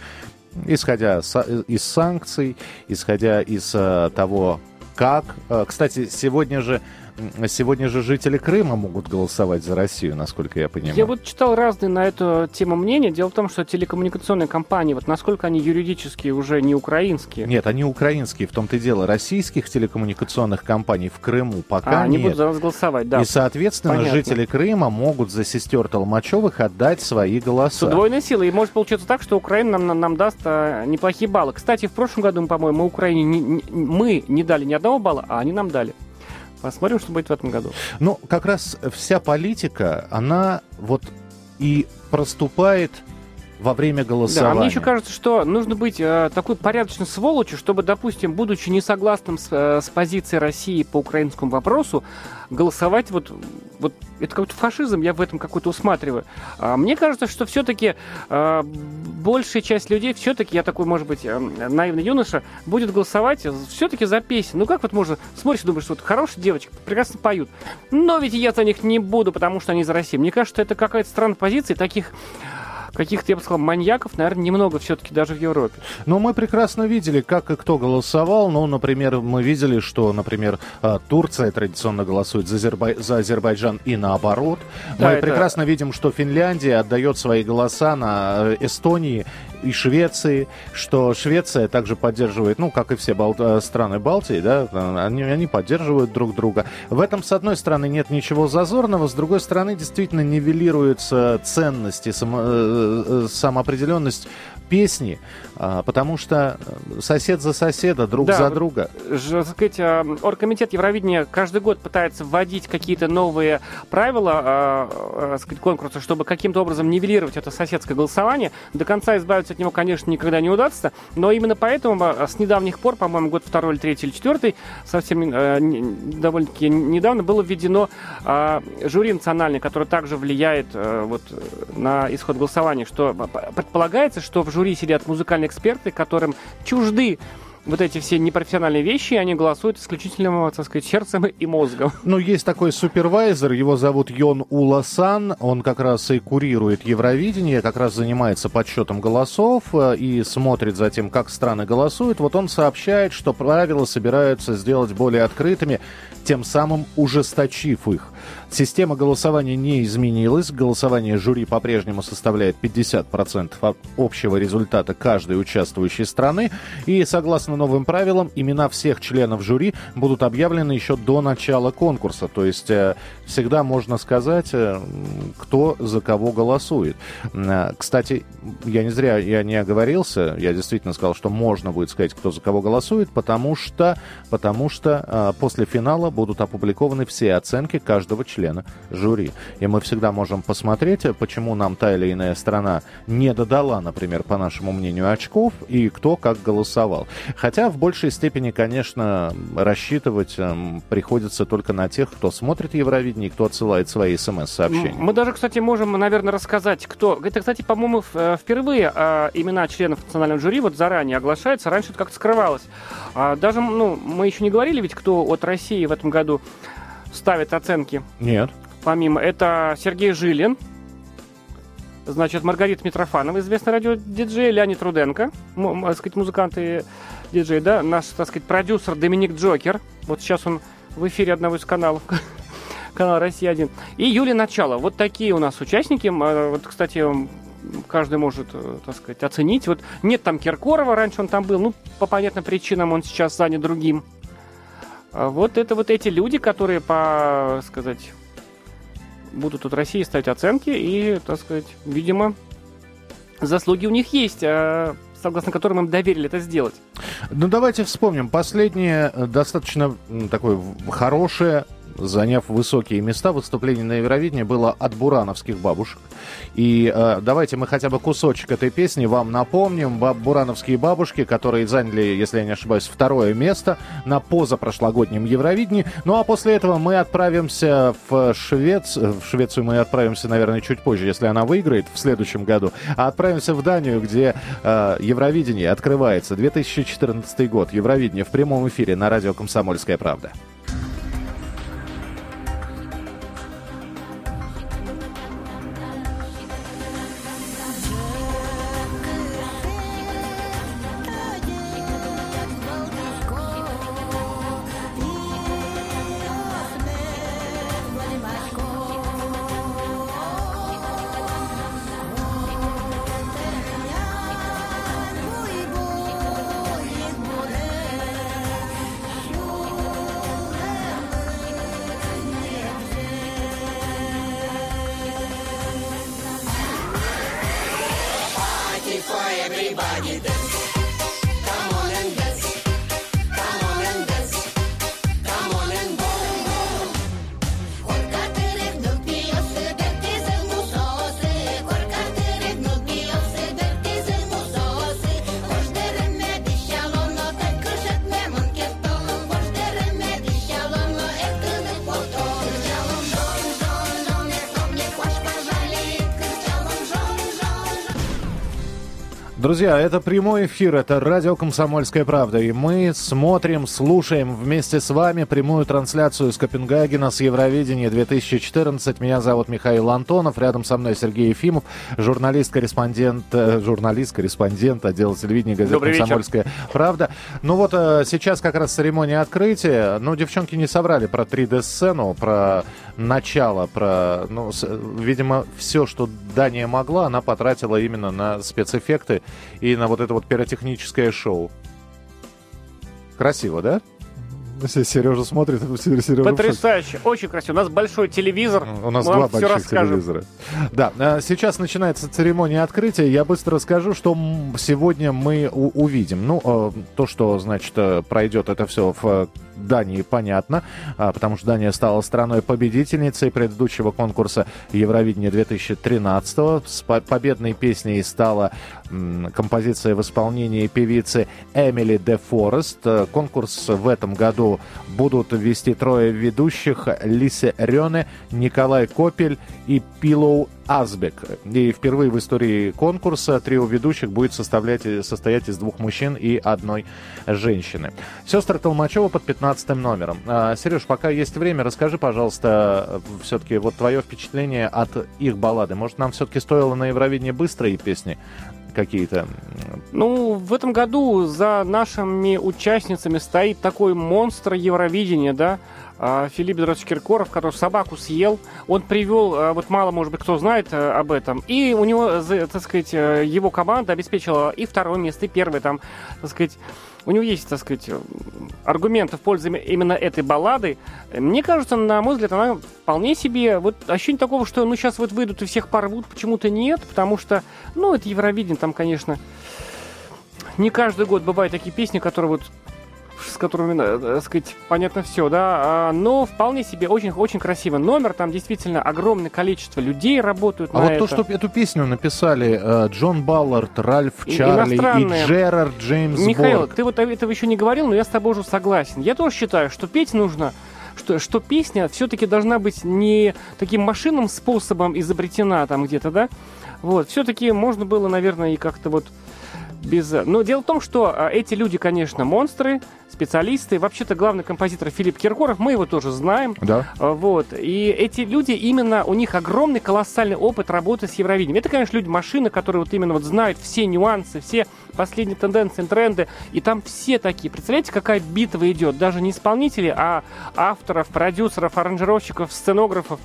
Исходя са- из санкций, исходя из э, того, как. Э, Кстати, сегодня же, сегодня же жители Крыма могут голосовать за Россию, насколько я понимаю. Я вот читал разные на эту тему мнения. Дело в том, что телекоммуникационные компании, вот насколько они юридически уже не украинские, Нет, они украинские, в том-то и дело. Российских телекоммуникационных компаний в Крыму пока а, они нет. будут за нас голосовать, да. И, соответственно, Понятно. жители Крыма могут за сестер Толмачевых отдать свои С голоса. удвоенной силой. И может получиться так, что Украина нам, нам, нам даст а, неплохие баллы. Кстати, в прошлом году, по-моему, мы Украине не, не- мы не дали ни одного балла, а они нам дали. Посмотрим, что будет в этом году. Ну, как раз вся политика, она вот и проступает во время Да, голосования. а мне еще кажется, что нужно быть э, такой порядочной сволочью, чтобы, допустим, будучи не согласным с, э, с позицией России по украинскому вопросу, голосовать вот, вот это какой-то фашизм, я в этом какой-то усматриваю. А мне кажется, что все-таки большая часть людей, все-таки, я такой, может быть, э, наивный юноша, будет голосовать все-таки за песни. Ну как вот можно, смотришь думаешь, вот хорошие девочки, прекрасно поют, но ведь я за них не буду, потому что они из России. Мне кажется, это какая-то странная позиция, таких каких-то, я бы сказал, маньяков, наверное, немного все-таки даже в Европе. Но мы прекрасно видели, как и кто голосовал. Ну, например, мы видели, что, например, а, Турция традиционно голосует за, Азербай- за Азербайджан и наоборот. Да, мы это- прекрасно видим, что Финляндия отдает свои голоса на э, Эстонии и Швеции, что Швеция также поддерживает, ну, как и все Бал- э, страны Балтии, да, э, они, они поддерживают друг друга. В этом, с одной стороны, нет ничего зазорного, с другой стороны, действительно нивелируются ценности, само- э, самоопределенность песни, а, потому что э, сосед за соседа, друг Да, за друга. Ж- сказать, а, Оргкомитет Евровидения каждый год пытается вводить какие-то новые правила а, сказать, конкурса, чтобы каким-то образом нивелировать это соседское голосование. До конца избавиться от него, конечно, никогда не удастся, но именно поэтому с недавних пор, по-моему, год второй или третий или четвертый, совсем э, довольно-таки недавно было введено жюри национальное, которое также влияет э, вот, на исход голосования, что предполагается, что в жюри сидят музыкальные эксперты, которым чужды вот эти все непрофессиональные вещи, они голосуют исключительно, так сказать, сердцем и мозгом. Ну, есть такой супервайзер, его зовут Йон Уласан, он как раз и курирует Евровидение, как раз занимается подсчетом голосов э, и смотрит за тем, как страны голосуют. Вот он сообщает, что правила собираются сделать более открытыми, тем самым ужесточив их. Система голосования не изменилась, голосование жюри по-прежнему составляет 50% от общего результата каждой участвующей страны, и согласно новым правилам, имена всех членов жюри будут объявлены еще до начала конкурса, то есть э, всегда можно сказать, э, кто за кого голосует. Э, Кстати, я не зря я не оговорился, я действительно сказал, что можно будет сказать, кто за кого голосует, потому что, потому что после финала будут опубликованы все оценки каждого члена жюри. И мы всегда можем посмотреть, почему нам та или иная страна не додала, например, по нашему мнению, очков, и кто как голосовал. Хотя в большей степени, конечно, рассчитывать эм, приходится только на тех, кто смотрит Евровидение кто отсылает свои смс-сообщения. Мы даже, кстати, можем, наверное, рассказать, кто... Это, кстати, по-моему, э, впервые а, имена членов национального жюри вот заранее оглашаются. Раньше это как-то скрывалось. А, даже, ну, мы еще не говорили, ведь кто от России в этом году ставит оценки. Нет. Помимо, это Сергей Жилин, значит, Маргарита Митрофанова, известный радиодиджей, Леонид Руденко, м- так сказать, музыкант и диджей, да, наш, так сказать, продюсер Доминик Джокер, вот сейчас он в эфире одного из каналов, (laughs) канал «Россия-1», и Юлия Начало. Вот такие у нас участники, а, вот, кстати, каждый может, э, так сказать, оценить. Вот нет там Киркорова, раньше он там был, ну, по понятным причинам он сейчас занят другим. А Вот это вот эти люди, которые, по сказать, будут от России ставить оценки, и, так сказать, видимо, заслуги у них есть, а, согласно которым им доверили это сделать. Ну, давайте вспомним. Последнее э, достаточно такое хорошее, заняв высокие места, выступление на Евровидении было от бурановских бабушек. И э, давайте мы хотя бы кусочек этой песни вам напомним. Баб- бурановские бабушки, которые заняли, если я не ошибаюсь, второе место на позапрошлогоднем Евровидении. Ну а после этого мы отправимся в, Швец... в Швецию. Мы отправимся, наверное, чуть позже, если она выиграет в следующем году. А отправимся в Данию, где э, Евровидение открывается. 2014 год. Евровидение в прямом эфире на радио «Комсомольская правда». Друзья, это прямой эфир, это радио «Комсомольская правда». И мы смотрим, слушаем вместе с вами прямую трансляцию из Копенгагена с Евровидения 2014. Меня зовут Михаил Антонов, рядом со мной Сергей Ефимов, журналист-корреспондент, э, журналист-корреспондент отдела телевидения газеты Добрый вечер. «Комсомольская правда». Ну вот э, сейчас как раз церемония открытия. Ну, девчонки не соврали про 3D-сцену, про начало, про, ну, видимо, все, что Дания могла, она потратила именно на спецэффекты и на вот это вот пиротехническое шоу. Красиво, да? Сережа смотрит, (laughs) Сережа Потрясающе, очень красиво. У нас большой телевизор. у нас Мы два больших расскажем. телевизора. Да, а, сейчас начинается церемония открытия. Я быстро расскажу, что сегодня мы увидим. Ну, э, то, что, значит, э, пройдет это все в э, Дании, понятно, а, потому что Дания стала страной-победительницей предыдущего конкурса Евровидения 2013 С по- победной песней стала композиция в исполнении певицы Эмили де Форест. Э, Конкурс в этом году будут вести трое ведущих. Лисе Рёне, Николай Копель и Пилоу Азбек. И впервые в истории конкурса трио ведущих будет составлять, состоять из двух мужчин и одной женщины. Сестры Толмачева под 15 номером. А, Сереж, пока есть время, расскажи, пожалуйста, все-таки вот твое впечатление от их баллады. Может, нам все-таки стоило на Евровидении быстрые песни какие-то? Ну, в этом году за нашими участницами стоит такой монстр Евровидения, да, Филипп Дорос Киркоров, который собаку съел. Он привел, а, вот мало, может быть, кто знает э, об этом. И у него, за- так сказать, э, его команда обеспечила и второе место, и первое там, так сказать, у него есть, так сказать, э, аргументы в пользу им- именно этой баллады. Мне кажется, на мой взгляд, она вполне себе... Вот ощущение такого, что ну сейчас вот выйдут и всех порвут, почему-то нет, потому что, ну, это Евровидение, там, конечно, не каждый год бывают такие песни, которые вот которыми, э, так сказать, понятно все, да, а, но вполне себе очень, очень красивый номер, там действительно огромное количество людей работают А вот это. то, что эту песню написали э, Джон Баллард, Ральф Чарли и Джерард Джеймс Михаил, Борг. ты вот этого еще не говорил, но я с тобой уже согласен. Я тоже считаю, что петь нужно, что, что песня все-таки должна быть не таким машинным способом изобретена там где-то, да? Вот, все-таки можно было, наверное, и как-то вот без... Но дело в том, что а, эти люди, конечно, монстры, специалисты. Вообще-то главный композитор Филипп Киркоров, мы его тоже знаем. Да. А, Вот. И эти люди, именно у них огромный колоссальный опыт работы с Евровидением. Это, конечно, люди-машины, которые вот именно вот знают все нюансы, все последние тенденции, тренды. И там все такие. Представляете, какая битва идет? Даже не исполнителей, а авторов, продюсеров, аранжировщиков, сценографов.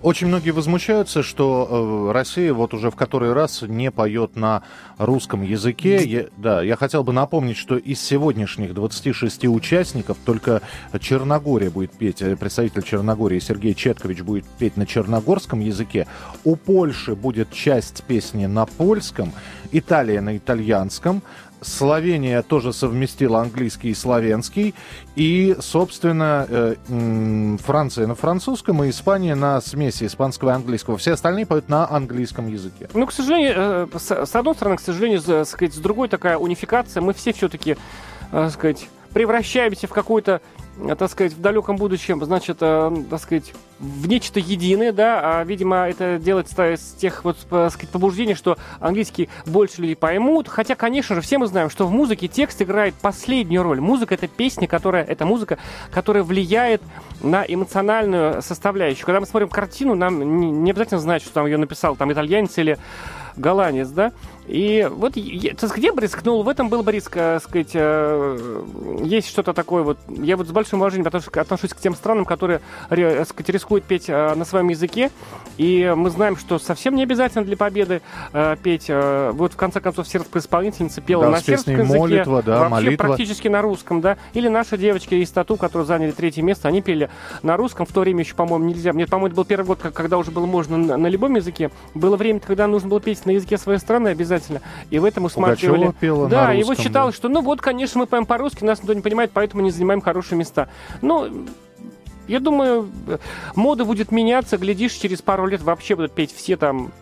Очень многие возмущаются, что э, Россия вот уже в который раз не поет на русском языке. Я- да, я хотел бы напомнить, что из сегодняшних 26 участников только Черногория будет петь, э, представитель Черногории Сергей Четкович будет петь на черногорском языке. У Польши будет часть песни на польском, Италия на итальянском. Словения тоже совместила английский и славянский. И, собственно, э, Франция на французском и Испания на смеси испанского и английского. Все остальные поют на английском языке. Ну, к сожалению, э, с, одной стороны, к сожалению, сказать, с другой такая унификация. Мы все все-таки, сказать, превращаемся в какой-то, э, так сказать, в далеком будущем, значит, э, так сказать, в нечто единое, да, а, видимо, это делается с тех вот, так сказать, побуждений, что английский больше людей поймут, хотя, конечно же, все мы знаем, что в музыке текст играет последнюю роль. Музыка — это песня, которая, это музыка, которая влияет на эмоциональную составляющую. Когда мы смотрим картину, нам не обязательно знать, что там ее написал там итальянец или голландец, да, и вот, так сказать, я бы рискнул, в этом был бы риск, э, сказать, э, есть что-то такое вот, я вот с большим уважением отношусь, к тем странам, которые, ре- так сказать, рискуют петь э, на своем языке, и мы знаем, что совсем не обязательно для победы э, петь, э, вот в конце концов сербская исполнительница пела Да, на сербском языке, «Молитва», да, вообще «Молитва». практически на русском, да, или наши девочки из Тату, которые заняли третье место, они пели на русском, в то время еще, по-моему, нельзя, мне, по-моему, это был первый год, когда уже было можно на, на любом языке, было время, когда нужно было петь на языке своей страны обязательно, и в этом усматривали. Пугачева пела да, на и вот русском, считалось, да. что, ну вот, конечно, мы поем по-русски, нас никто не понимает, поэтому не занимаем хорошие места. Ну, я думаю, мода будет меняться, глядишь, через пару лет вообще будут петь все там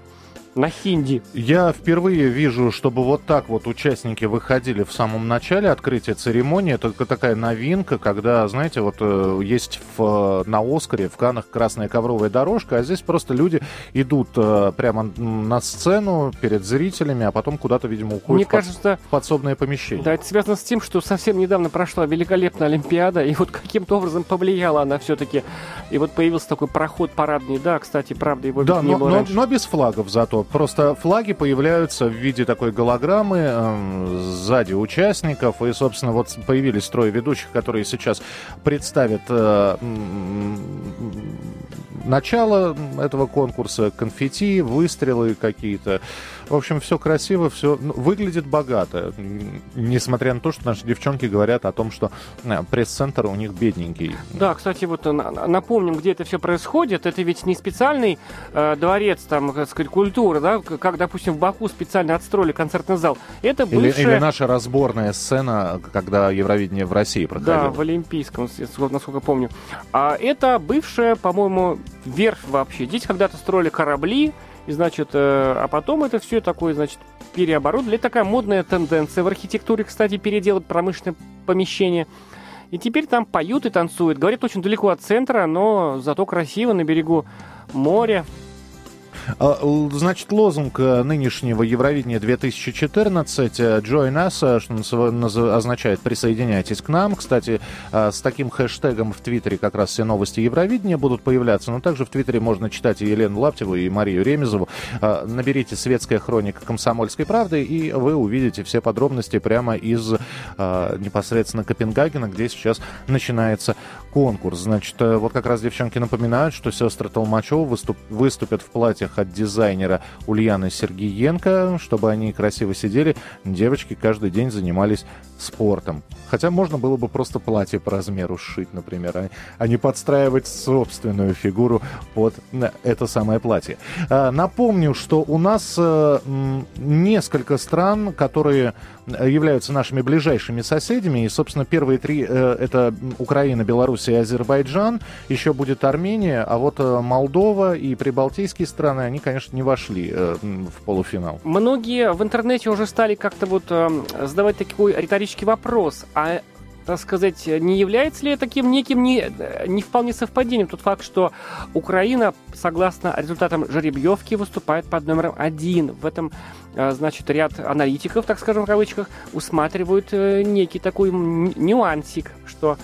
на хинди. Я впервые вижу, чтобы вот так вот участники выходили в самом начале открытия церемонии. Это только такая новинка, когда, знаете, вот э, есть в, на Оскаре, в Канах красная ковровая дорожка, а здесь просто люди идут э, прямо на сцену перед зрителями, а потом куда-то, видимо, уходят Мне в, под- кажется, в подсобное помещение. да, это связано с тем, что совсем недавно прошла великолепная Олимпиада, и вот каким-то образом повлияла она все-таки. И вот появился такой проход парадный. Да, кстати, правда, его Да, ведь не но, было но- раньше. но без флагов зато. Просто флаги появляются в виде такой голограммы эм, сзади участников. И, собственно, вот появились трое ведущих, которые сейчас представят э, начало этого конкурса, конфетти, выстрелы какие-то. В общем, все красиво, все выглядит богато. Несмотря на то, что наши девчонки говорят о том, что э, пресс-центр у них бедненький. Да, кстати, вот э, на- напомним, где это все происходит. Это ведь не специальный э, дворец, там, так сказать, культуры, да, как, допустим, в Баку специально отстроили концертный зал. Это Или, бывшая... или наша разборная сцена, когда Евровидение в России проходило. Да, в Олимпийском, насколько помню. А это бывшая, по-моему, верфь вообще. Здесь когда-то строили корабли, и, значит, э, а потом это все такое, значит, переоборудовали. Это такая модная тенденция в архитектуре, кстати, переделать промышленное помещение. И теперь там поют и танцуют. Говорят, очень далеко от центра, но зато красиво на берегу моря. А, Значит, лозунг э, нынешнего Евровидения 2014 э, «Join us», э, что означает «присоединяйтесь к нам». Кстати, с таким хэштегом в Твиттере как раз все новости Евровидения будут появляться, но также в Твиттере можно читать и Елену Лаптеву, и Марию Ремезову. Наберите «Светская хроника комсомольской правды», и вы увидите все подробности прямо из непосредственно Копенгагена, где сейчас начинается конкурс. Значит, э, вот как раз девчонки напоминают, что сестры Толмачева выступ- выступят в платьях от дизайнера Ульяны Сергиенко, чтобы они красиво сидели. Девочки каждый день занимались спортом. Хотя можно было бы просто платье по размеру сшить, например, а, а не подстраивать собственную фигуру под э, это самое платье. А, Напомню, что у нас э, несколько стран, которые э, являются нашими ближайшими соседями. И, собственно, первые три это Украина, Беларусь и Азербайджан. Еще будет Армения, а вот Молдова и прибалтийские страны, они, конечно, не вошли в полуфинал. Многие в интернете уже стали как-то вот задавать такой риторический вопрос. А так сказать, не является ли таким неким не, не вполне совпадением тот факт, что Украина, согласно результатам жеребьевки, выступает под номером один. В этом, э, значит, ряд аналитиков, так скажем, в кавычках, усматривают э, некий такой нюансик, что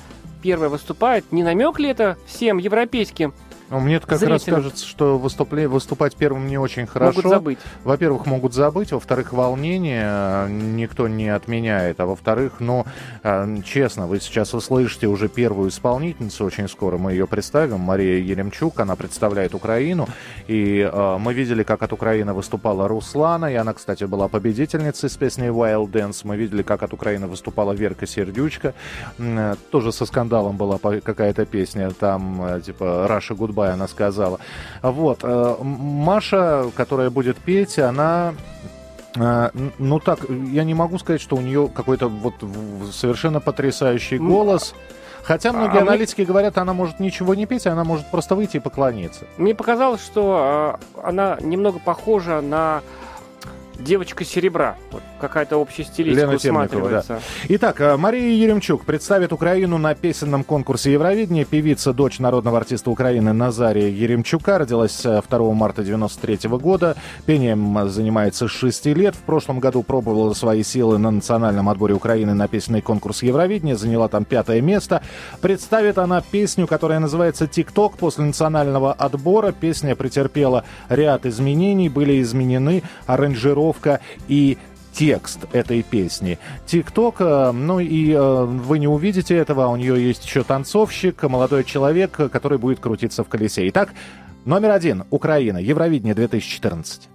первая выступает. Не намек ли это всем европейским? Но мне как раз Зрителям. кажется, что выступле- выступать первым не очень хорошо. Могут забыть. Во-первых, могут забыть, во-вторых, волнение э, никто не отменяет, а во-вторых, ну, э, честно, вы сейчас услышите уже первую исполнительницу, очень скоро мы ее представим, Мария Еремчук, она представляет Украину, и э, мы видели, как от Украины выступала Руслана, и она, кстати, была победительницей с песней Wild Dance, мы видели, как от Украины выступала Верка Сердючка, э, тоже со скандалом была какая-то песня, там, типа, Russia Goodbye она сказала. Вот, э, Маша, которая будет петь, она а, н- Ну так, я не могу сказать, что у нее какой-то вот совершенно потрясающий голос. Хотя многие а мне- аналитики говорят, она может ничего не петь, а она может просто выйти и поклониться. Мне показалось, что э, она немного похожа на девочек Серебра. Вот какая-то общая стилистика Лена Темникова, да. усматривается. Итак, а, Мария Еремчук представит Украину на песенном конкурсе Евровидения. Певица, дочь народного артиста Украины Назария Еремчука, родилась э, 2 марта 93 года. Пением э, занимается с 6 лет. В прошлом году пробовала свои силы на национальном отборе Украины на песенный конкурс Евровидения. Заняла там пятое место. Представит она песню, которая называется «Тик-ток». После национального отбора песня претерпела ряд изменений. Были изменены аранжировка и текст этой песни. ТикТок, э, ну и э, вы не увидите этого, у нее есть еще танцовщик, молодой человек, который будет крутиться в колесе. Итак, номер один, Украина, Евровидение 2014.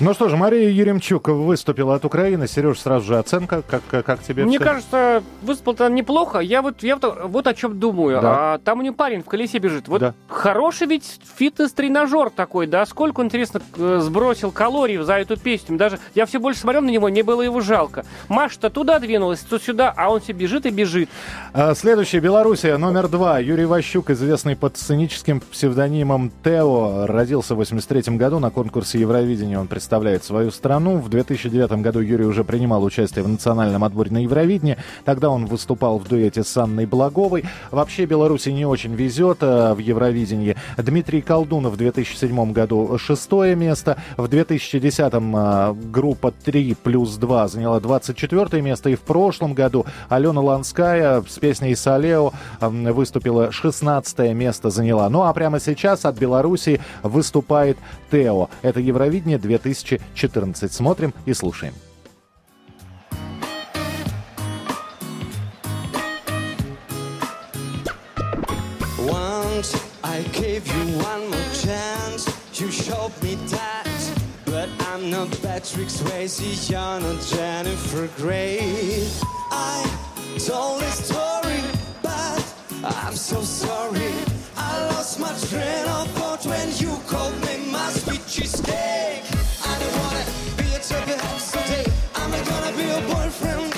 Ну что же, Мария Еремчук выступила от Украины. Сереж, сразу же оценка. Как, как тебе Мне всё? кажется, выступил-то неплохо. Я вот, я вот, вот о чем думаю. Да. А, там у него парень в колесе бежит. Вот Да. хороший ведь фитнес-тренажер такой, да? Сколько, интересно, э, сбросил калорий за эту песню. Даже я все больше смотрел на него, мне было его жалко. Маша-то туда двинулась, то сюда, а он все бежит и бежит. А, Следующий Белоруссия, номер два. Юрий Ващук, известный под сценическим псевдонимом Тео, родился в 83 году на конкурсе Евровидения. Он представляет свою страну. В 2009 году Юрий уже принимал участие в национальном отборе на Евровидении. Тогда он выступал в дуэте с Анной Благовой. Вообще Беларуси не очень везет э, в Евровидении. Дмитрий Колдунов в 2007 году шестое место. В 2010 э, группа 3 плюс 2 заняла 24 место. И в прошлом году Алена Ланская с песней «Салео» м, выступила 16 место заняла. Ну а прямо сейчас от Белоруссии выступает Тео. Это Евровидение 2014. Смотрим и слушаем. Once I gave you one more chance, you showed me that. But I'm not Patrick Swayze, you're not Jennifer Grey. I told a story, but I'm so sorry. I lost my train of thought when you called me my sweet cheesecake. I don't wanna be a chubby house today. I'm not gonna be your boyfriend,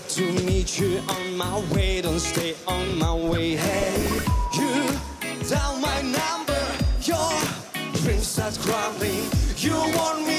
Got to meet you on my way. Don't stay on my way. Hey, you dial my number. Your dreams start crumbling. You want me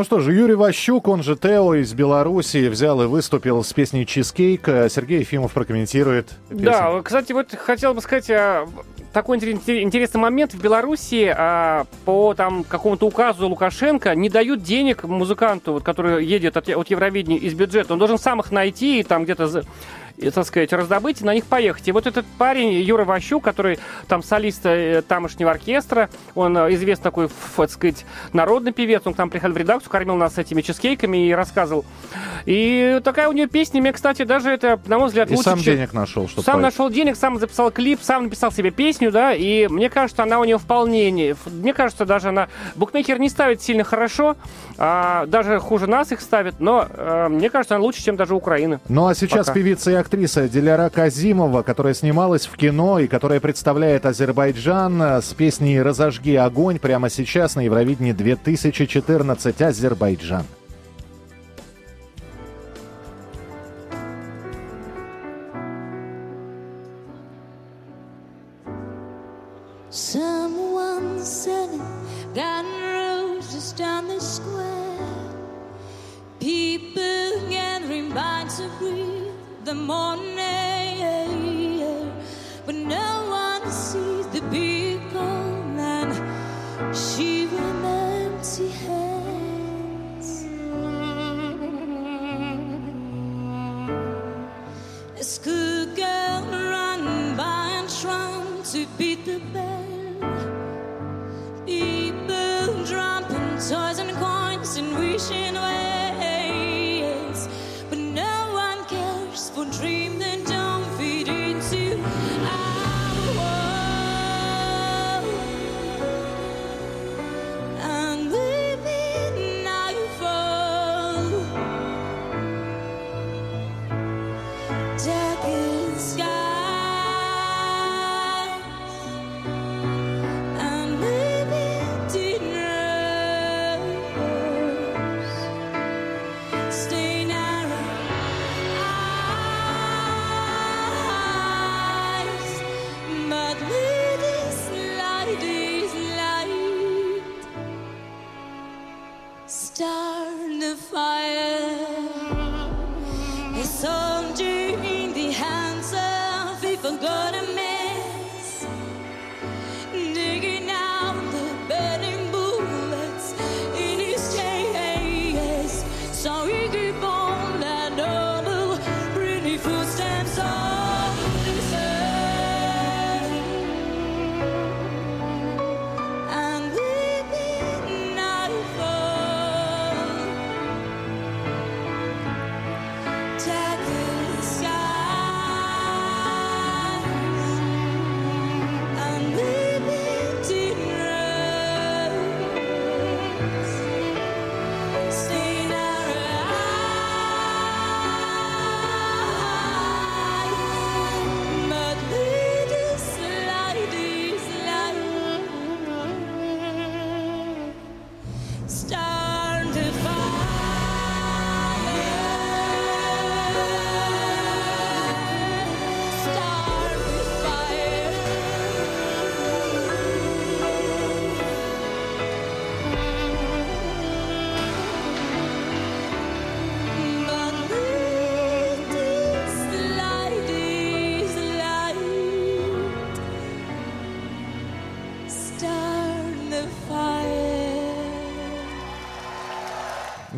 Ну что же, Юрий Ващук, он же Тео из Белоруссии, взял и выступил с песней «Чизкейк». Э, Сергей Ефимов прокомментирует песню. Да, кстати, вот хотел бы сказать, а, такой интерес- интересный момент. В Беларуси а, по там какому-то указу Лукашенко не дают денег музыканту, вот, который едет от, от Евровидения из бюджета. Он должен сам их найти и там где-то и, так сказать, раздобыть и на них поехать. И вот этот парень, Юра Ващук, который там солист э, тамошнего оркестра, он э, известный такой, так сказать, народный певец, он к нам приходил в редакцию, кормил нас этими чизкейками и рассказывал. И такая у него песня, мне, кстати, даже это, на мой взгляд, И лучше, сам чем- денег нашел, чтобы сам нашел денег, сам записал клип, сам написал себе песню, да, и мне кажется, она у него вполне не... Мне кажется, даже она... Букмекер не ставит сильно хорошо, а, даже хуже нас их ставит, но э, мне кажется, она лучше, чем даже Украины. Ну а сейчас Пока. певица и актриса Диляра Казимова, которая снималась в кино и которая представляет Азербайджан э, с песней «Разожги огонь» прямо сейчас на Евровидении 2014 Азербайджан. People gathering by to breathe the morning. But no one sees the people and she with empty hands. A schoolgirl run by and trying to beat the bell. People dropping toys and coins and wishing ways. und dream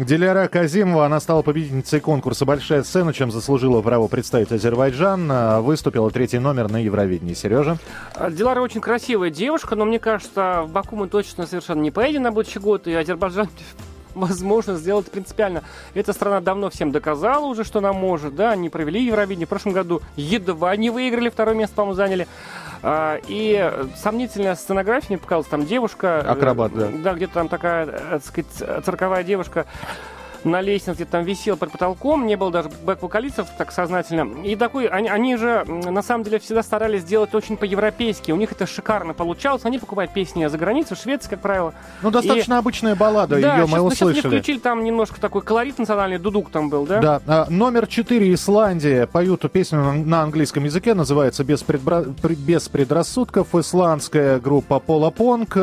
Диляра Казимова, она стала победительницей конкурса «Большая сцена», чем заслужила право представить Азербайджан. А, Выступила третий номер на Евровидении. Сережа? А, Дилара очень красивая девушка, но мне кажется, в Баку мы точно совершенно не поедем на будущий год, и Азербайджан (laughs) возможно сделать принципиально. Эта страна давно всем доказала уже, что она может, да, они провели Евровидение в прошлом году, едва не выиграли, второе место, по-моему, заняли. А, И сомнительная сценография, мне показалась, там девушка... э, Акробат, да. Да, где-то там такая, э, так сказать, цирковая девушка на лестнице там висел под потолком, не было даже бэк-вокалистов так сознательно. И такой, они, они же на самом деле всегда старались сделать очень по-европейски. У них это шикарно получалось. Они покупают песни за границу, в Швеции, как правило. Ну, достаточно обычная баллада, да, ее мы ну, щас мне услышали. включили, там немножко такой колорит национальный, дудук там был, да? Да, а, номер четыре Исландия поют песню на, английском языке, называется без, предбра- пред- без предрассудков. Исландская группа Пола Понг.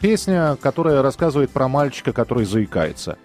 Песня, которая рассказывает про мальчика, который заикается.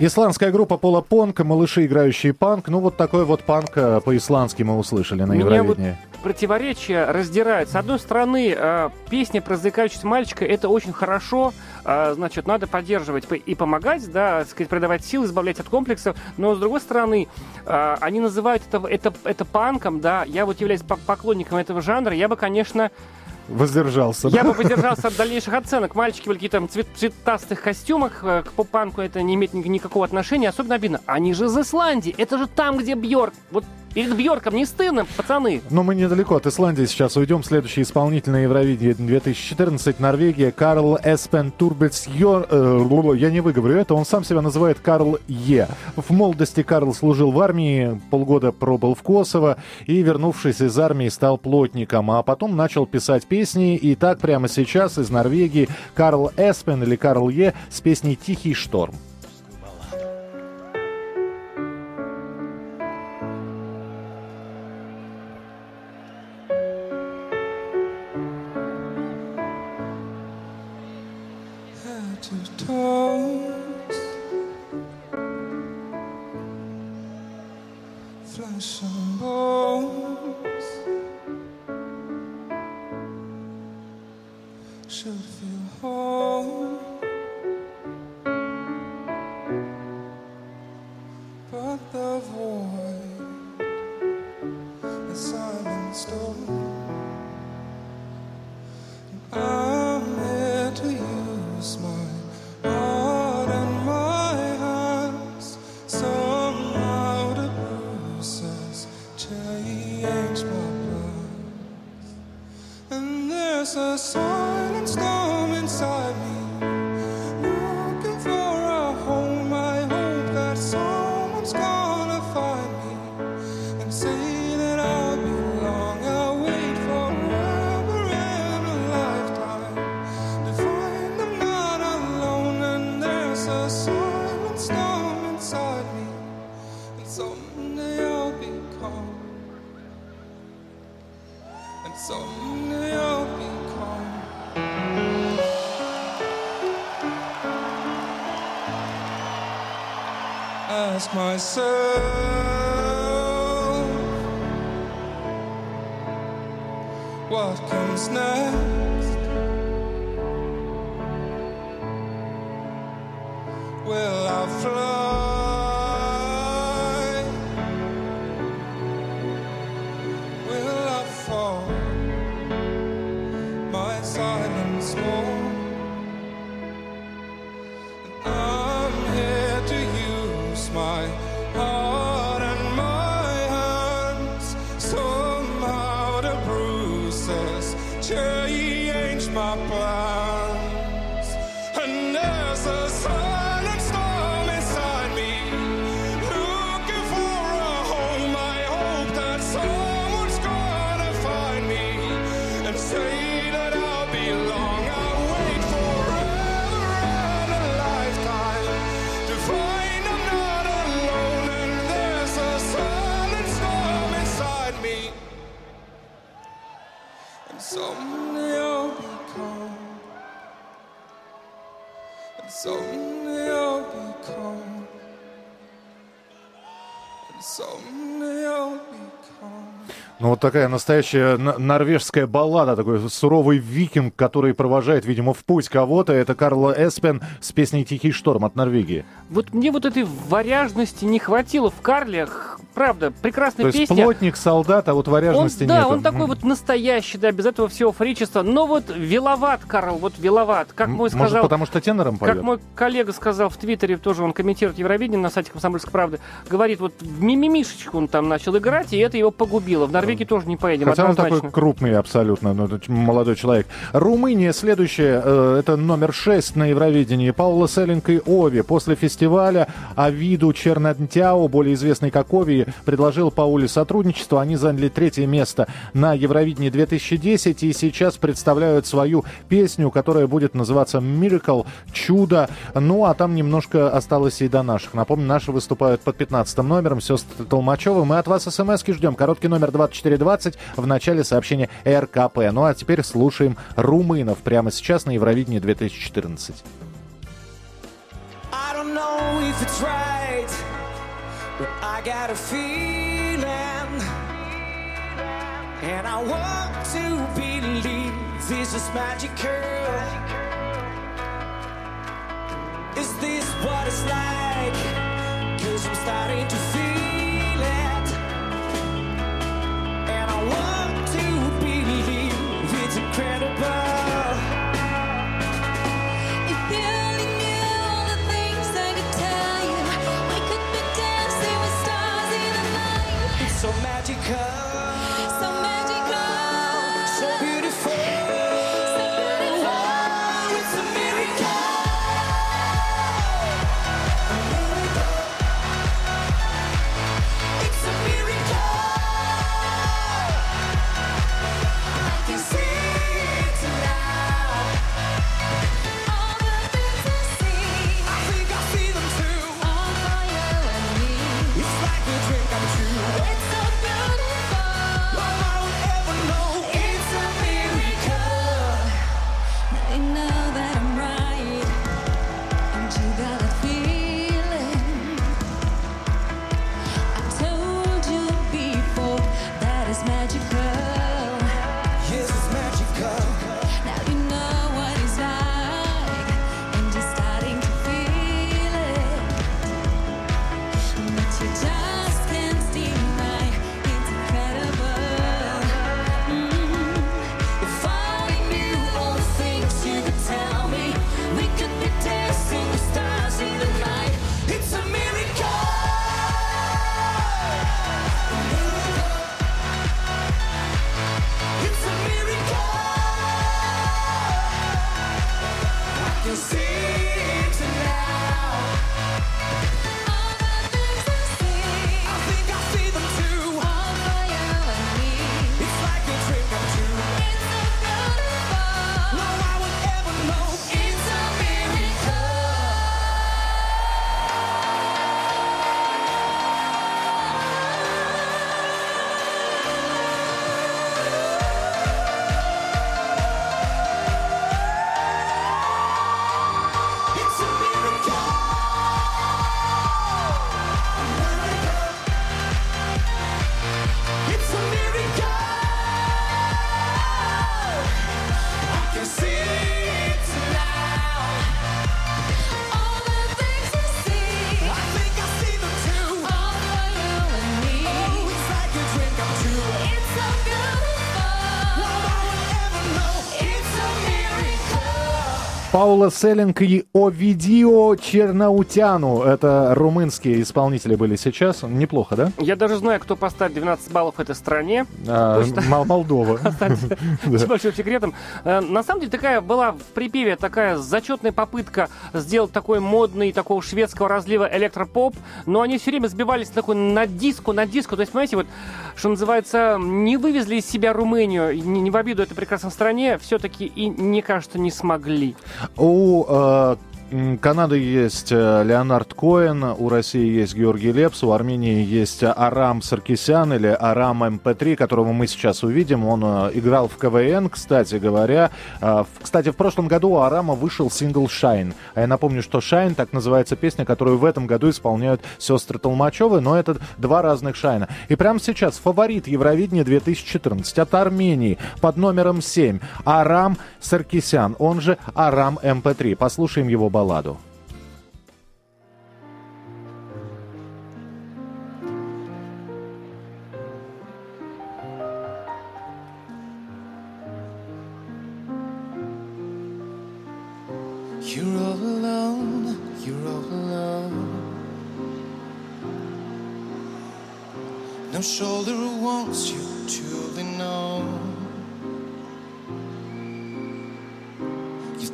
Исландская группа Пола Понк, малыши, играющие панк. Ну, вот такой вот панк э, по-исландски мы услышали на Меня вот Евровидении. противоречия раздирают. С одной стороны, э, песня про заикающегося мальчика это очень хорошо, э, значит, надо поддерживать и помогать, да, так сказать, придавать сил, избавлять от комплексов. Но с другой стороны, они называют это, это, это панком, да. Я вот являюсь по- поклонником этого жанра, я бы, конечно, Воздержался. я бы поддержался от дальнейших оценок. Мальчики в каких-то цвет- цветастых костюмах э, к поп-панку это не имеет ни- никакого отношения. Особенно обидно. Они же из Исландии. Это же там, где Бьорк. Вот перед Бьорком не стыдно, пацаны. Но мы недалеко от Исландии сейчас уйдем. Следующий исполнитель на Евровидении 2014 Норвегия Карл Эспен Турбец Йор... э, я не выговорю это, он сам себя называет Карл Е. В молодости Карл служил в армии, полгода пробыл в Косово и, вернувшись из армии, стал плотником, а потом начал писать песни. И так прямо сейчас из Норвегии Карл Эспен или Карл Е с песней «Тихий шторм». And there's a silent storm inside me, Ask myself what comes next. Вот такая настоящая норвежская баллада, такой суровый викинг, который провожает, видимо, в путь кого-то. Это Карл Эспен с песней «Тихий шторм» от Норвегии. Вот мне вот этой варяжности не хватило в Карле. Правда, прекрасная То есть песня. плотник, солдат, а вот варяжности он, да, нету. он такой вот настоящий, да, без этого всего фричества. Но вот виловат, Карл, вот виловат. Как мой Может, сказал... потому что тенором поет? Как мой коллега сказал в Твиттере, тоже он комментирует Евровидение на сайте «Комсомольской правды», говорит, вот в мимимишечку он там начал играть, и это его погубило. В Норвегии тоже не поедем, Хотя он однозначно. такой крупный абсолютно, ну, молодой человек. Румыния следующая, э, это номер 6 на Евровидении. Паула Селлинг и Ови. После фестиваля Авиду Чернантяо, более известный как Ови, предложил Пауле сотрудничество. Они заняли третье место на Евровидении 2010 и сейчас представляют свою песню, которая будет называться «Miracle», «Чудо». Ну, а там немножко осталось и до наших. Напомню, наши выступают под 15 номером, сестры Толмачева. Мы от вас смс ждем. Короткий номер 2420 в начале сообщения РКП. Ну, а теперь слушаем румынов прямо сейчас на Евровидении 2014. I don't know if if it's right, but I got a feeling, and I want to believe this is magical. Is this what it's like? Cause I'm starting to Паула Селлинг и Овидио Чернаутяну. Это румынские исполнители были сейчас. Неплохо, да? Я даже знаю, кто поставит 12 баллов этой стране. А, Мол- Молдова. (laughs) (laughs) с большим секретом. Э, На самом деле такая была в припеве такая зачетная попытка сделать такой модный, такого шведского разлива электропоп, но они все время сбивались такой на диску, на диску. То есть, понимаете, вот, что называется, не вывезли из себя Румынию, не, не в обиду этой прекрасной стране, все-таки и, мне кажется, не смогли. У э, м, Канады есть э, Леонард Коэн, у России есть Георгий Лепс, у Армении есть Арам Саркисян или Арам MP3, которого мы сейчас увидим. Он э, играл в КВН, кстати говоря. Э, Кстати, в прошлом году у Арама вышел сингл «Shine». А я напомню, что «Shine» так называется песня, которую в этом году исполняют сестры Толмачевы, но это два разных «Shine а». И прямо сейчас фаворит Евровидения 2014 от Армении под номером 7 Арам Саркисян, он же Арам МП3. Послушаем его балладу. You're all alone, you're all alone. No shoulder wants you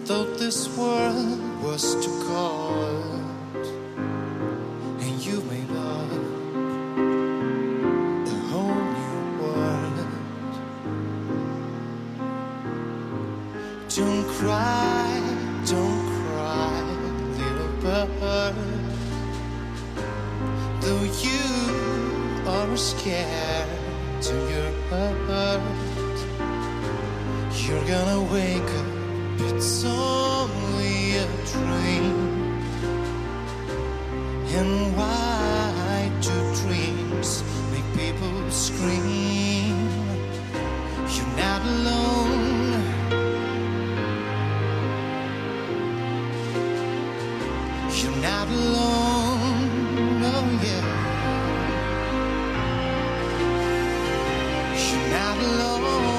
Thought this world was too cold, and you made up a whole new world. Don't cry, don't cry, little bird. Though you are scared to your heart, you're gonna wake up. It's only a dream. and why do dreams make people scream? You're not alone. You're not alone. Oh yeah. You're not alone.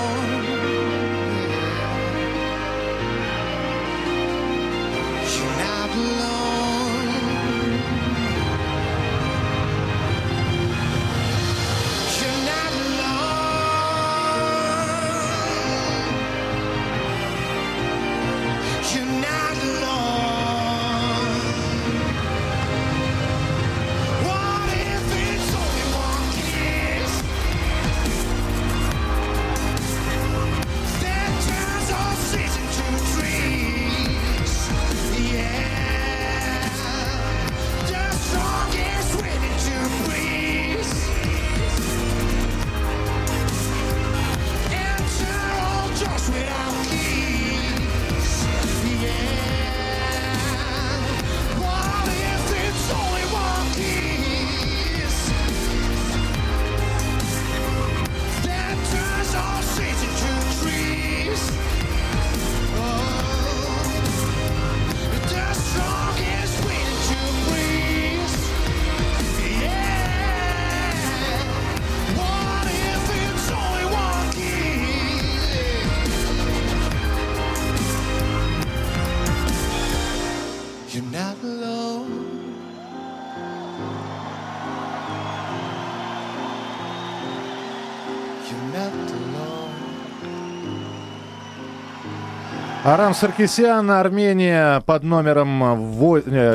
Арам Саркисян, Армения под номером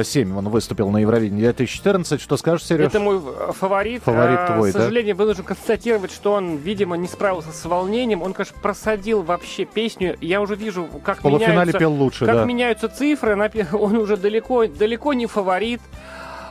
7. Он выступил на Евровидении 2014. Что скажешь, Сереж? Это мой э, фаворит. Фаворит А, твой, К да? сожалению, вынужден констатировать, что он, видимо, не справился с волнением. Он, конечно, просадил вообще песню. Я уже вижу, как В полуфинале меняются, пел лучше, как да. меняются цифры. (laughs) Он уже далеко, далеко не фаворит.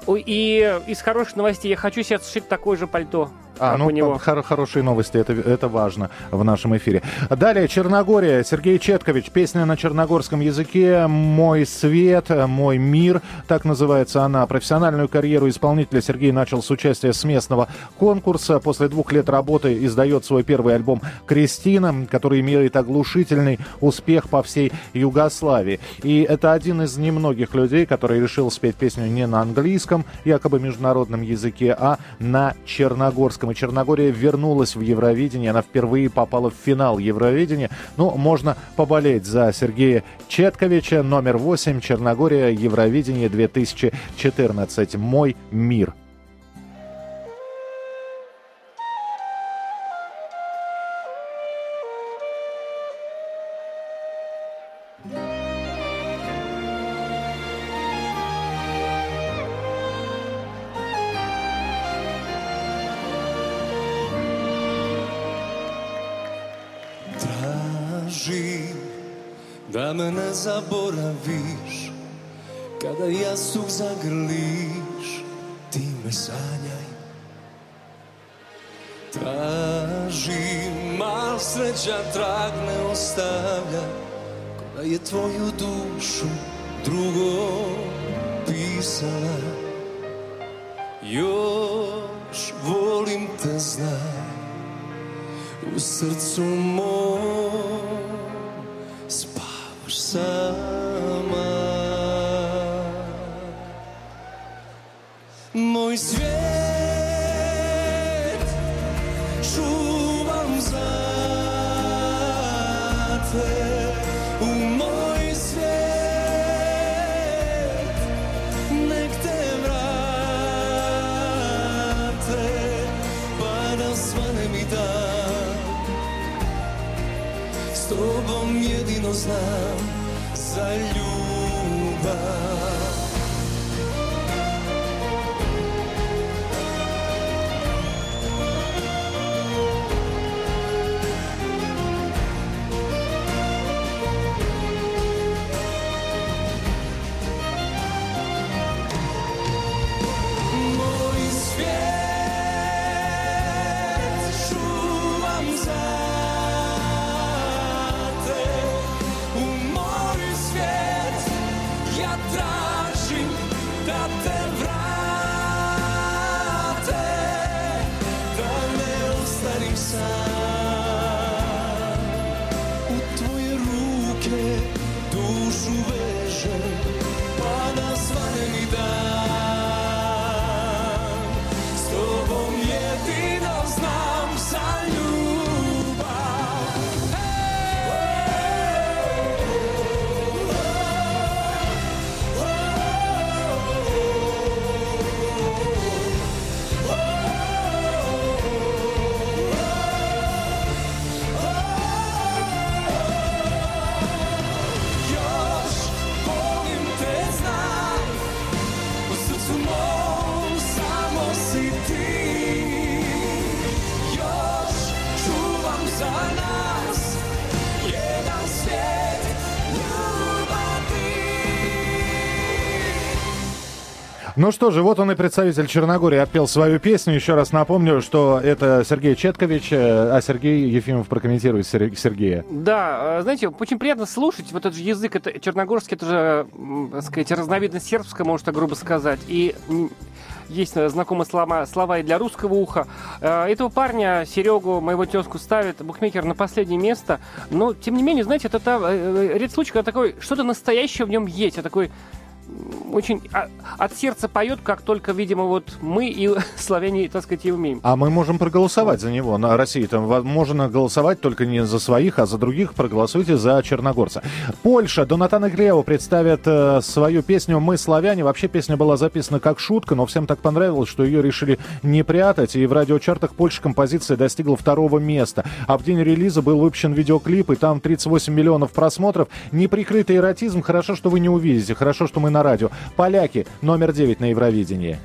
И из хороших новостей я хочу сейчас сшить такое же пальто, А, ну, у него. хор- хорошие новости, это, это важно в нашем эфире. Далее, Черногория, Сергей Четкович, песня на черногорском языке «Мой свет», «Мой мир», так называется она. Профессиональную карьеру исполнителя Сергей начал с участия с местного конкурса. После двух лет работы издает свой первый альбом «Кристина», который имеет оглушительный успех по всей Югославии. И это один из немногих людей, который решил спеть песню не на английском, якобы международном языке, а на черногорском. И Черногория вернулась в Евровидение. Она впервые попала в финал Евровидения. Ну, можно поболеть за Сергея Четковича. Номер 8. Черногория. Евровидение 2014. Мой мир. Zaboraviš Kada jastuk zagrliš Ti me sanjaj. Tražim, al sreća trag ne ostavlja Ko da je tvoju dušu drugo pisala. Još volim te znaj u srcu mom sun. Ну что же, вот он и представитель Черногории отпел свою песню. Еще раз напомню, что это Сергей Четкович, э, а Сергей Ефимов прокомментирует Сер- Сергея. Да, э, знаете, очень приятно слушать. Вот этот же язык, это черногорский, это же, так сказать, разновидность сербского, можно так грубо сказать. И есть э, знакомые слова, слова и для русского уха. Этого парня, Серегу, моего тезку, ставит букмекер на последнее место. Но, тем не менее, знаете, это та, ряд случаев, когда такой, что-то настоящее в нем есть. Это такой очень а- от сердца поет, как только, видимо, вот мы и (laughs) славяне, так сказать, и умеем. А мы можем проголосовать за него. На России там можно голосовать только не за своих, а за других. Проголосуйте за черногорца. Польша. Донатан и Клео представят э, свою песню «Мы славяне». Вообще песня была записана как шутка, но всем так понравилось, что ее решили не прятать. И в радиочартах Польши композиция достигла второго места. А в день релиза был выпущен видеоклип, и там 38 миллионов просмотров. Неприкрытый эротизм. Хорошо, что вы не увидите. Хорошо, что мы на радио. Поляки. Номер 9 на Евровидении.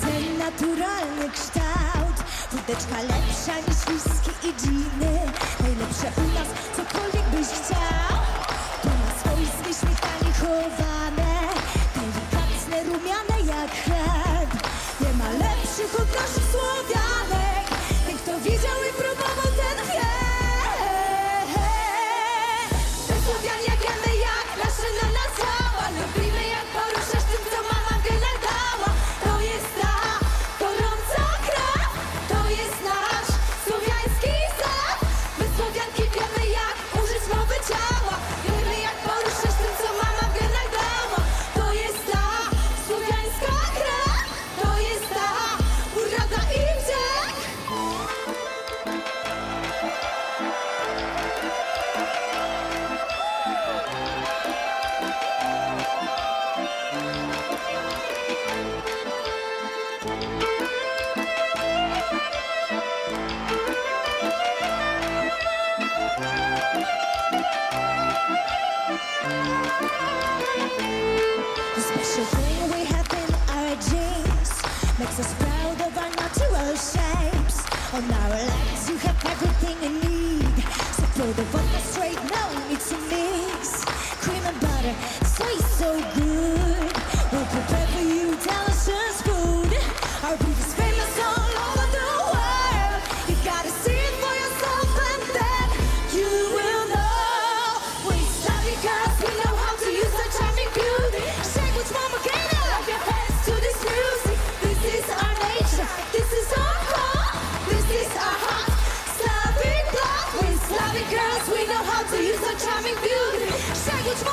Ten naturalny kształt. Wódeczka lepsza niż whisky i dżiny. Najlepsze u nas, cokolwiek byś chciał. Tu na swoich wyśmiechami chowane. Delikatne, rumiane jak chleb. Nie ma lepszych od naszych Słowianek He's a charming beauty. Say it's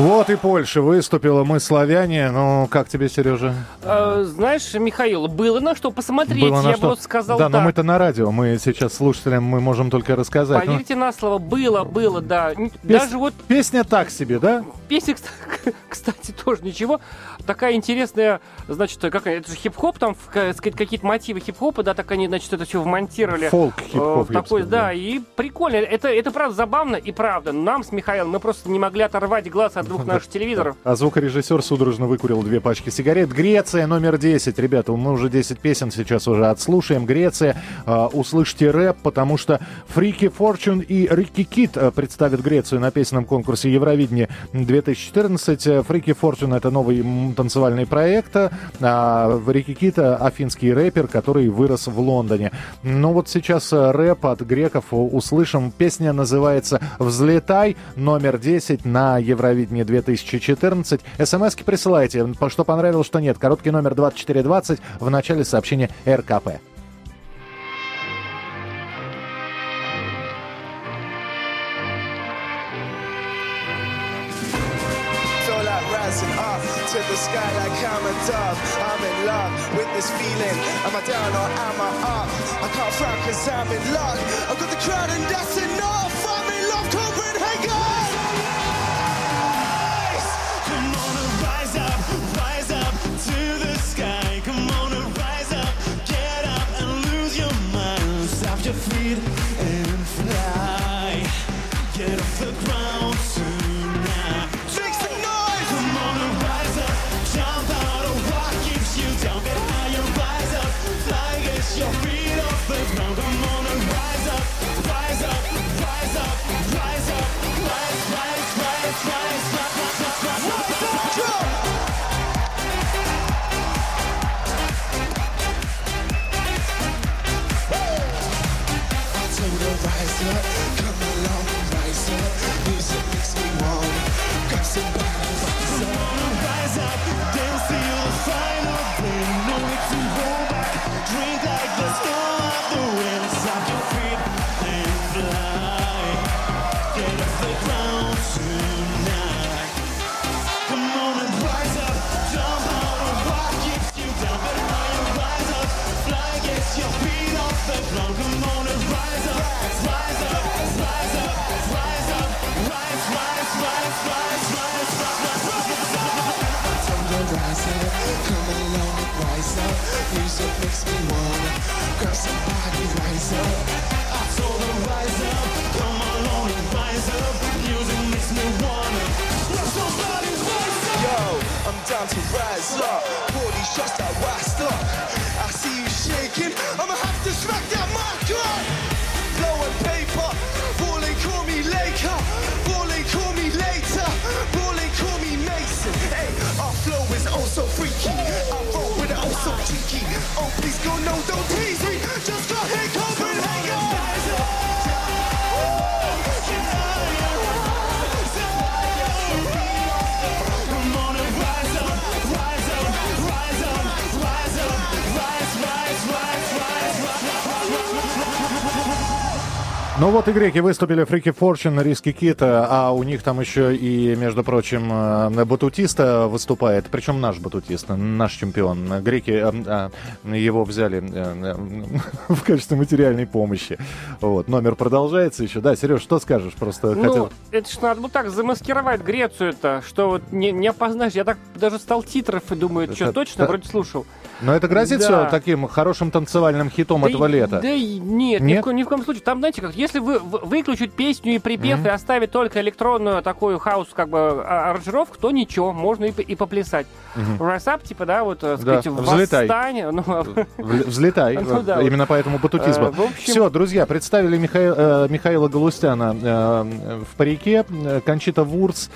Вот и Польша выступила. Мы славяне. Ну, как тебе, Сережа? Э, знаешь, Михаил, было на что посмотреть, Было на я что? просто сказал Да, но так. мы-то на радио. Мы сейчас слушателям мы можем только рассказать. Ну, Поверьте на слово, было, было, да. Пес- Даже вот Песня так себе, да? песня, кста- (laughs) кстати, тоже ничего. Такая интересная, значит, как это же хип-хоп, там сказать, какие-то мотивы хип-хопа, да, так они, значит, это все вмонтировали. Фолк, Э, хип-хоп, бы такой, да, да. и прикольно. Это, это правда забавно и правда. Нам с Михаилом мы просто не могли оторвать глаз от двух (laughs) наших телевизоров. А звукорежиссер судорожно выкурил две пачки сигарет. Греция номер 10. Ребята, мы уже 10 песен сейчас уже отслушаем. Греция. А, услышьте рэп, потому что Фрики Форчун и Рикки Кит а, представят Грецию на песенном конкурсе Евровидение 2014. Э, Фрики Форчун это новый м, танцевальный проект. А, Рики Кита – афинский рэпер, который вырос в Лондоне. Ну вот сейчас э, рэп от греков услышим. Песня называется «Взлетай», номер 10 на Евровидении 2014. СМСки присылайте, по- что понравилось, что нет. Короткий номер 2420 в начале сообщения РКП. This feeling. Am I down or am I up? I can't frown cause I'm in luck. I've got the crowd and that's enough. hustler. 40 shots at Wack. Ну вот и греки выступили, Фрики Форчин, Риски Кита, а у них там еще и, между прочим, э, батутиста выступает, причем наш батутист, наш чемпион. Греки э, э, его взяли (laughs) в качестве материальной помощи. Вот, номер продолжается еще. Да, Сереж, что скажешь? Просто Ну, хотел... это ж надо вот так замаскировать Грецию-то, что вот не, не опознаешь. Я так даже стал титров и думаю, что Это- точно, да. вроде слушал. Но это грозит Да. всё таким хорошим танцевальным хитом этого и- лета. Да и нет, Ни, Нет? в, ко- ни в коем случае. Там, знаете, как, если вы выключить песню и припев, и оставить только электронную такую хаос, как бы, а- аранжировку, то ничего, можно и, и поплясать. Rise up, типа, да, вот, э, Да, сказать, взлетай. восстание. (laughs) ну, Взлетай. (laughs) Ну да, Именно поэтому батутизма. Э, общем- Все, друзья, представили Миха- э, Михаила Галустяна э, в парике. э, Кончита Вурц.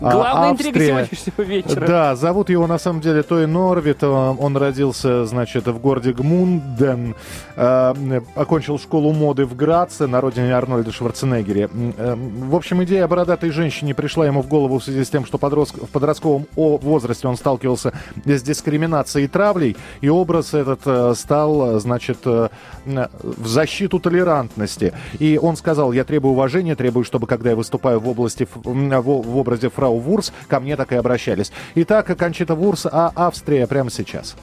А, Главная интрига Австрия. сегодняшнего вечера. Да, зовут его на самом деле Той Норвит. э, Он родился, значит, в городе Гмунден. э, Окончил школу моды в Граце на родине Арнольда Шварценеггера. Э, В общем, идея о бородатой женщине пришла ему в голову в связи с тем, что подростк- в подростковом возрасте он сталкивался с дискриминацией и травлей. И образ этот стал, значит, в защиту толерантности. И он сказал, я требую уважения, требую, чтобы, когда я выступаю в области, в образе фрау Вурс, ко мне так и обращались. Итак, Кончита Вурс, а Австрия прямо сейчас.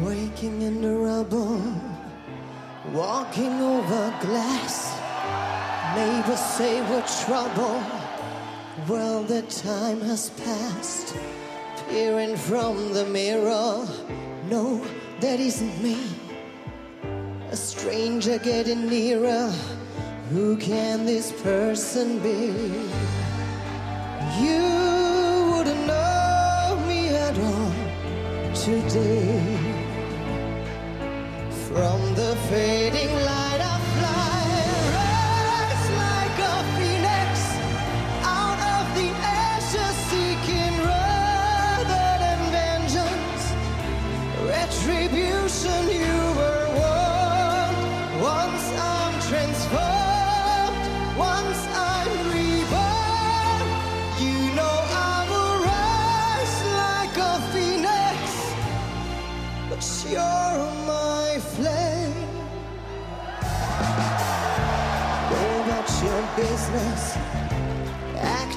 Waking in the rubble, walking over glass. Neighbors say we're trouble. Well, the time has passed. Peering from the mirror, no, that isn't me. A stranger getting nearer. Who can this person be? You wouldn't know me at all today.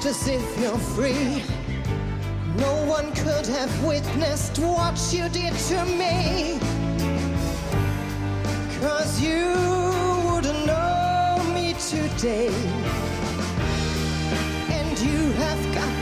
As if you're free. No one could have witnessed what you did to me. Cause you wouldn't know me today. And you have got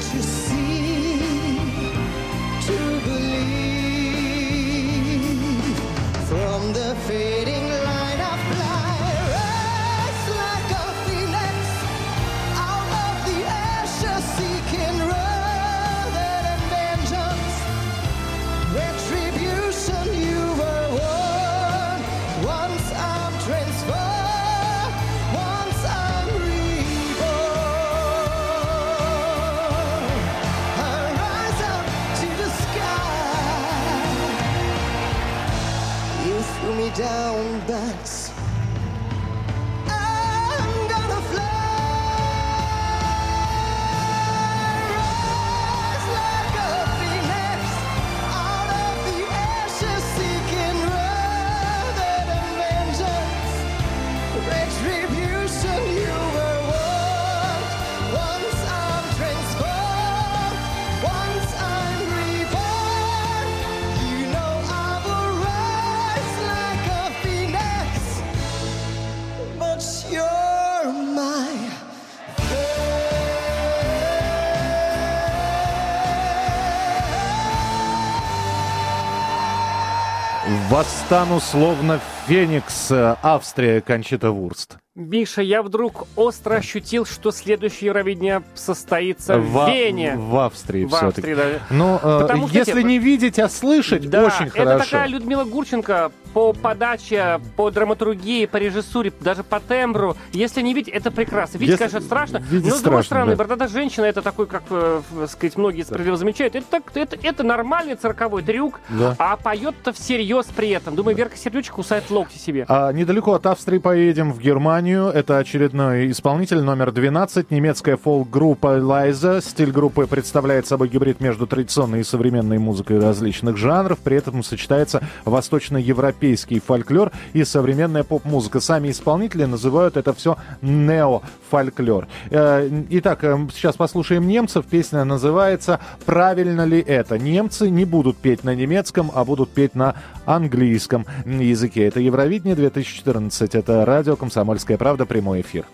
Восстану словно феникс. э, Австрия, Кончита Вурст. Миша, я вдруг остро ощутил, что следующее Евровидение состоится в, Во- Вене. В Австрии В все-таки. Австрии, да. Ну, э, Потому если знаете, не видеть, а слышать, Да, очень это хорошо. такая Людмила Гурченко по подаче, по драматургии, по режиссуре, даже по тембру. Если не видеть, это прекрасно. Видеть, Если- конечно, это страшно. видеть но, с другой страшно, стороны, да. борода женщина, это такой, как, э, сказать, многие справедливо замечают, это, так- это, это нормальный цирковой трюк, Да. а поет-то всерьез при этом. Думаю, Верка Сердючка кусает локти себе. А недалеко от Австрии поедем в Германию. Это очередной исполнитель номер 12, немецкая фолк-группа Лайза. Стиль группы представляет собой гибрид между традиционной и современной музыкой различных жанров. При этом сочетается восточноевропейский фольклор и современная поп-музыка. Сами исполнители называют это все нео-фольклор. Э, Итак, э, сейчас послушаем немцев. Песня называется «Правильно ли это?». Немцы не будут петь на немецком, а будут петь на английском языке. Это Евровидение 2014. Это радио «Комсомольская правда». Прямой эфир.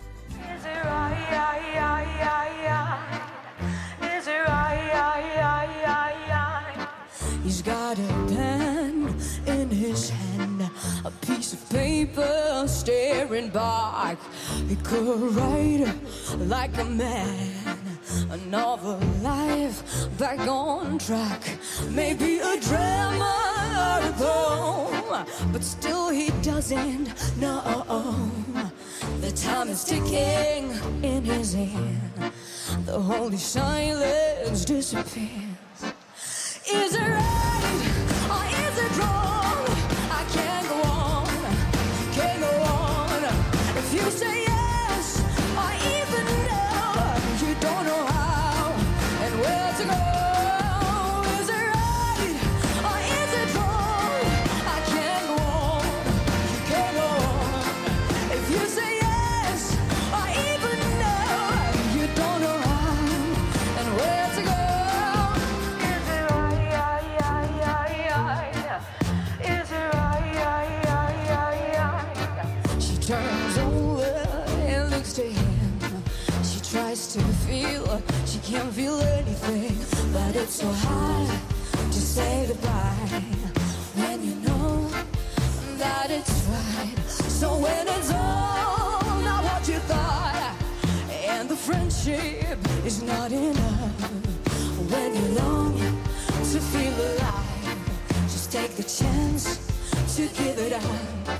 Back. He could write like a man, a novel life back on track. Maybe a drama or a poem, but still he doesn't know. The time is ticking in his hand. The holy silence disappears. Is it right or is it wrong? So hard to say goodbye when you know that it's right. So when it's all not what you thought, and the friendship is not enough, when you long to feel alive, just take the chance to give it up.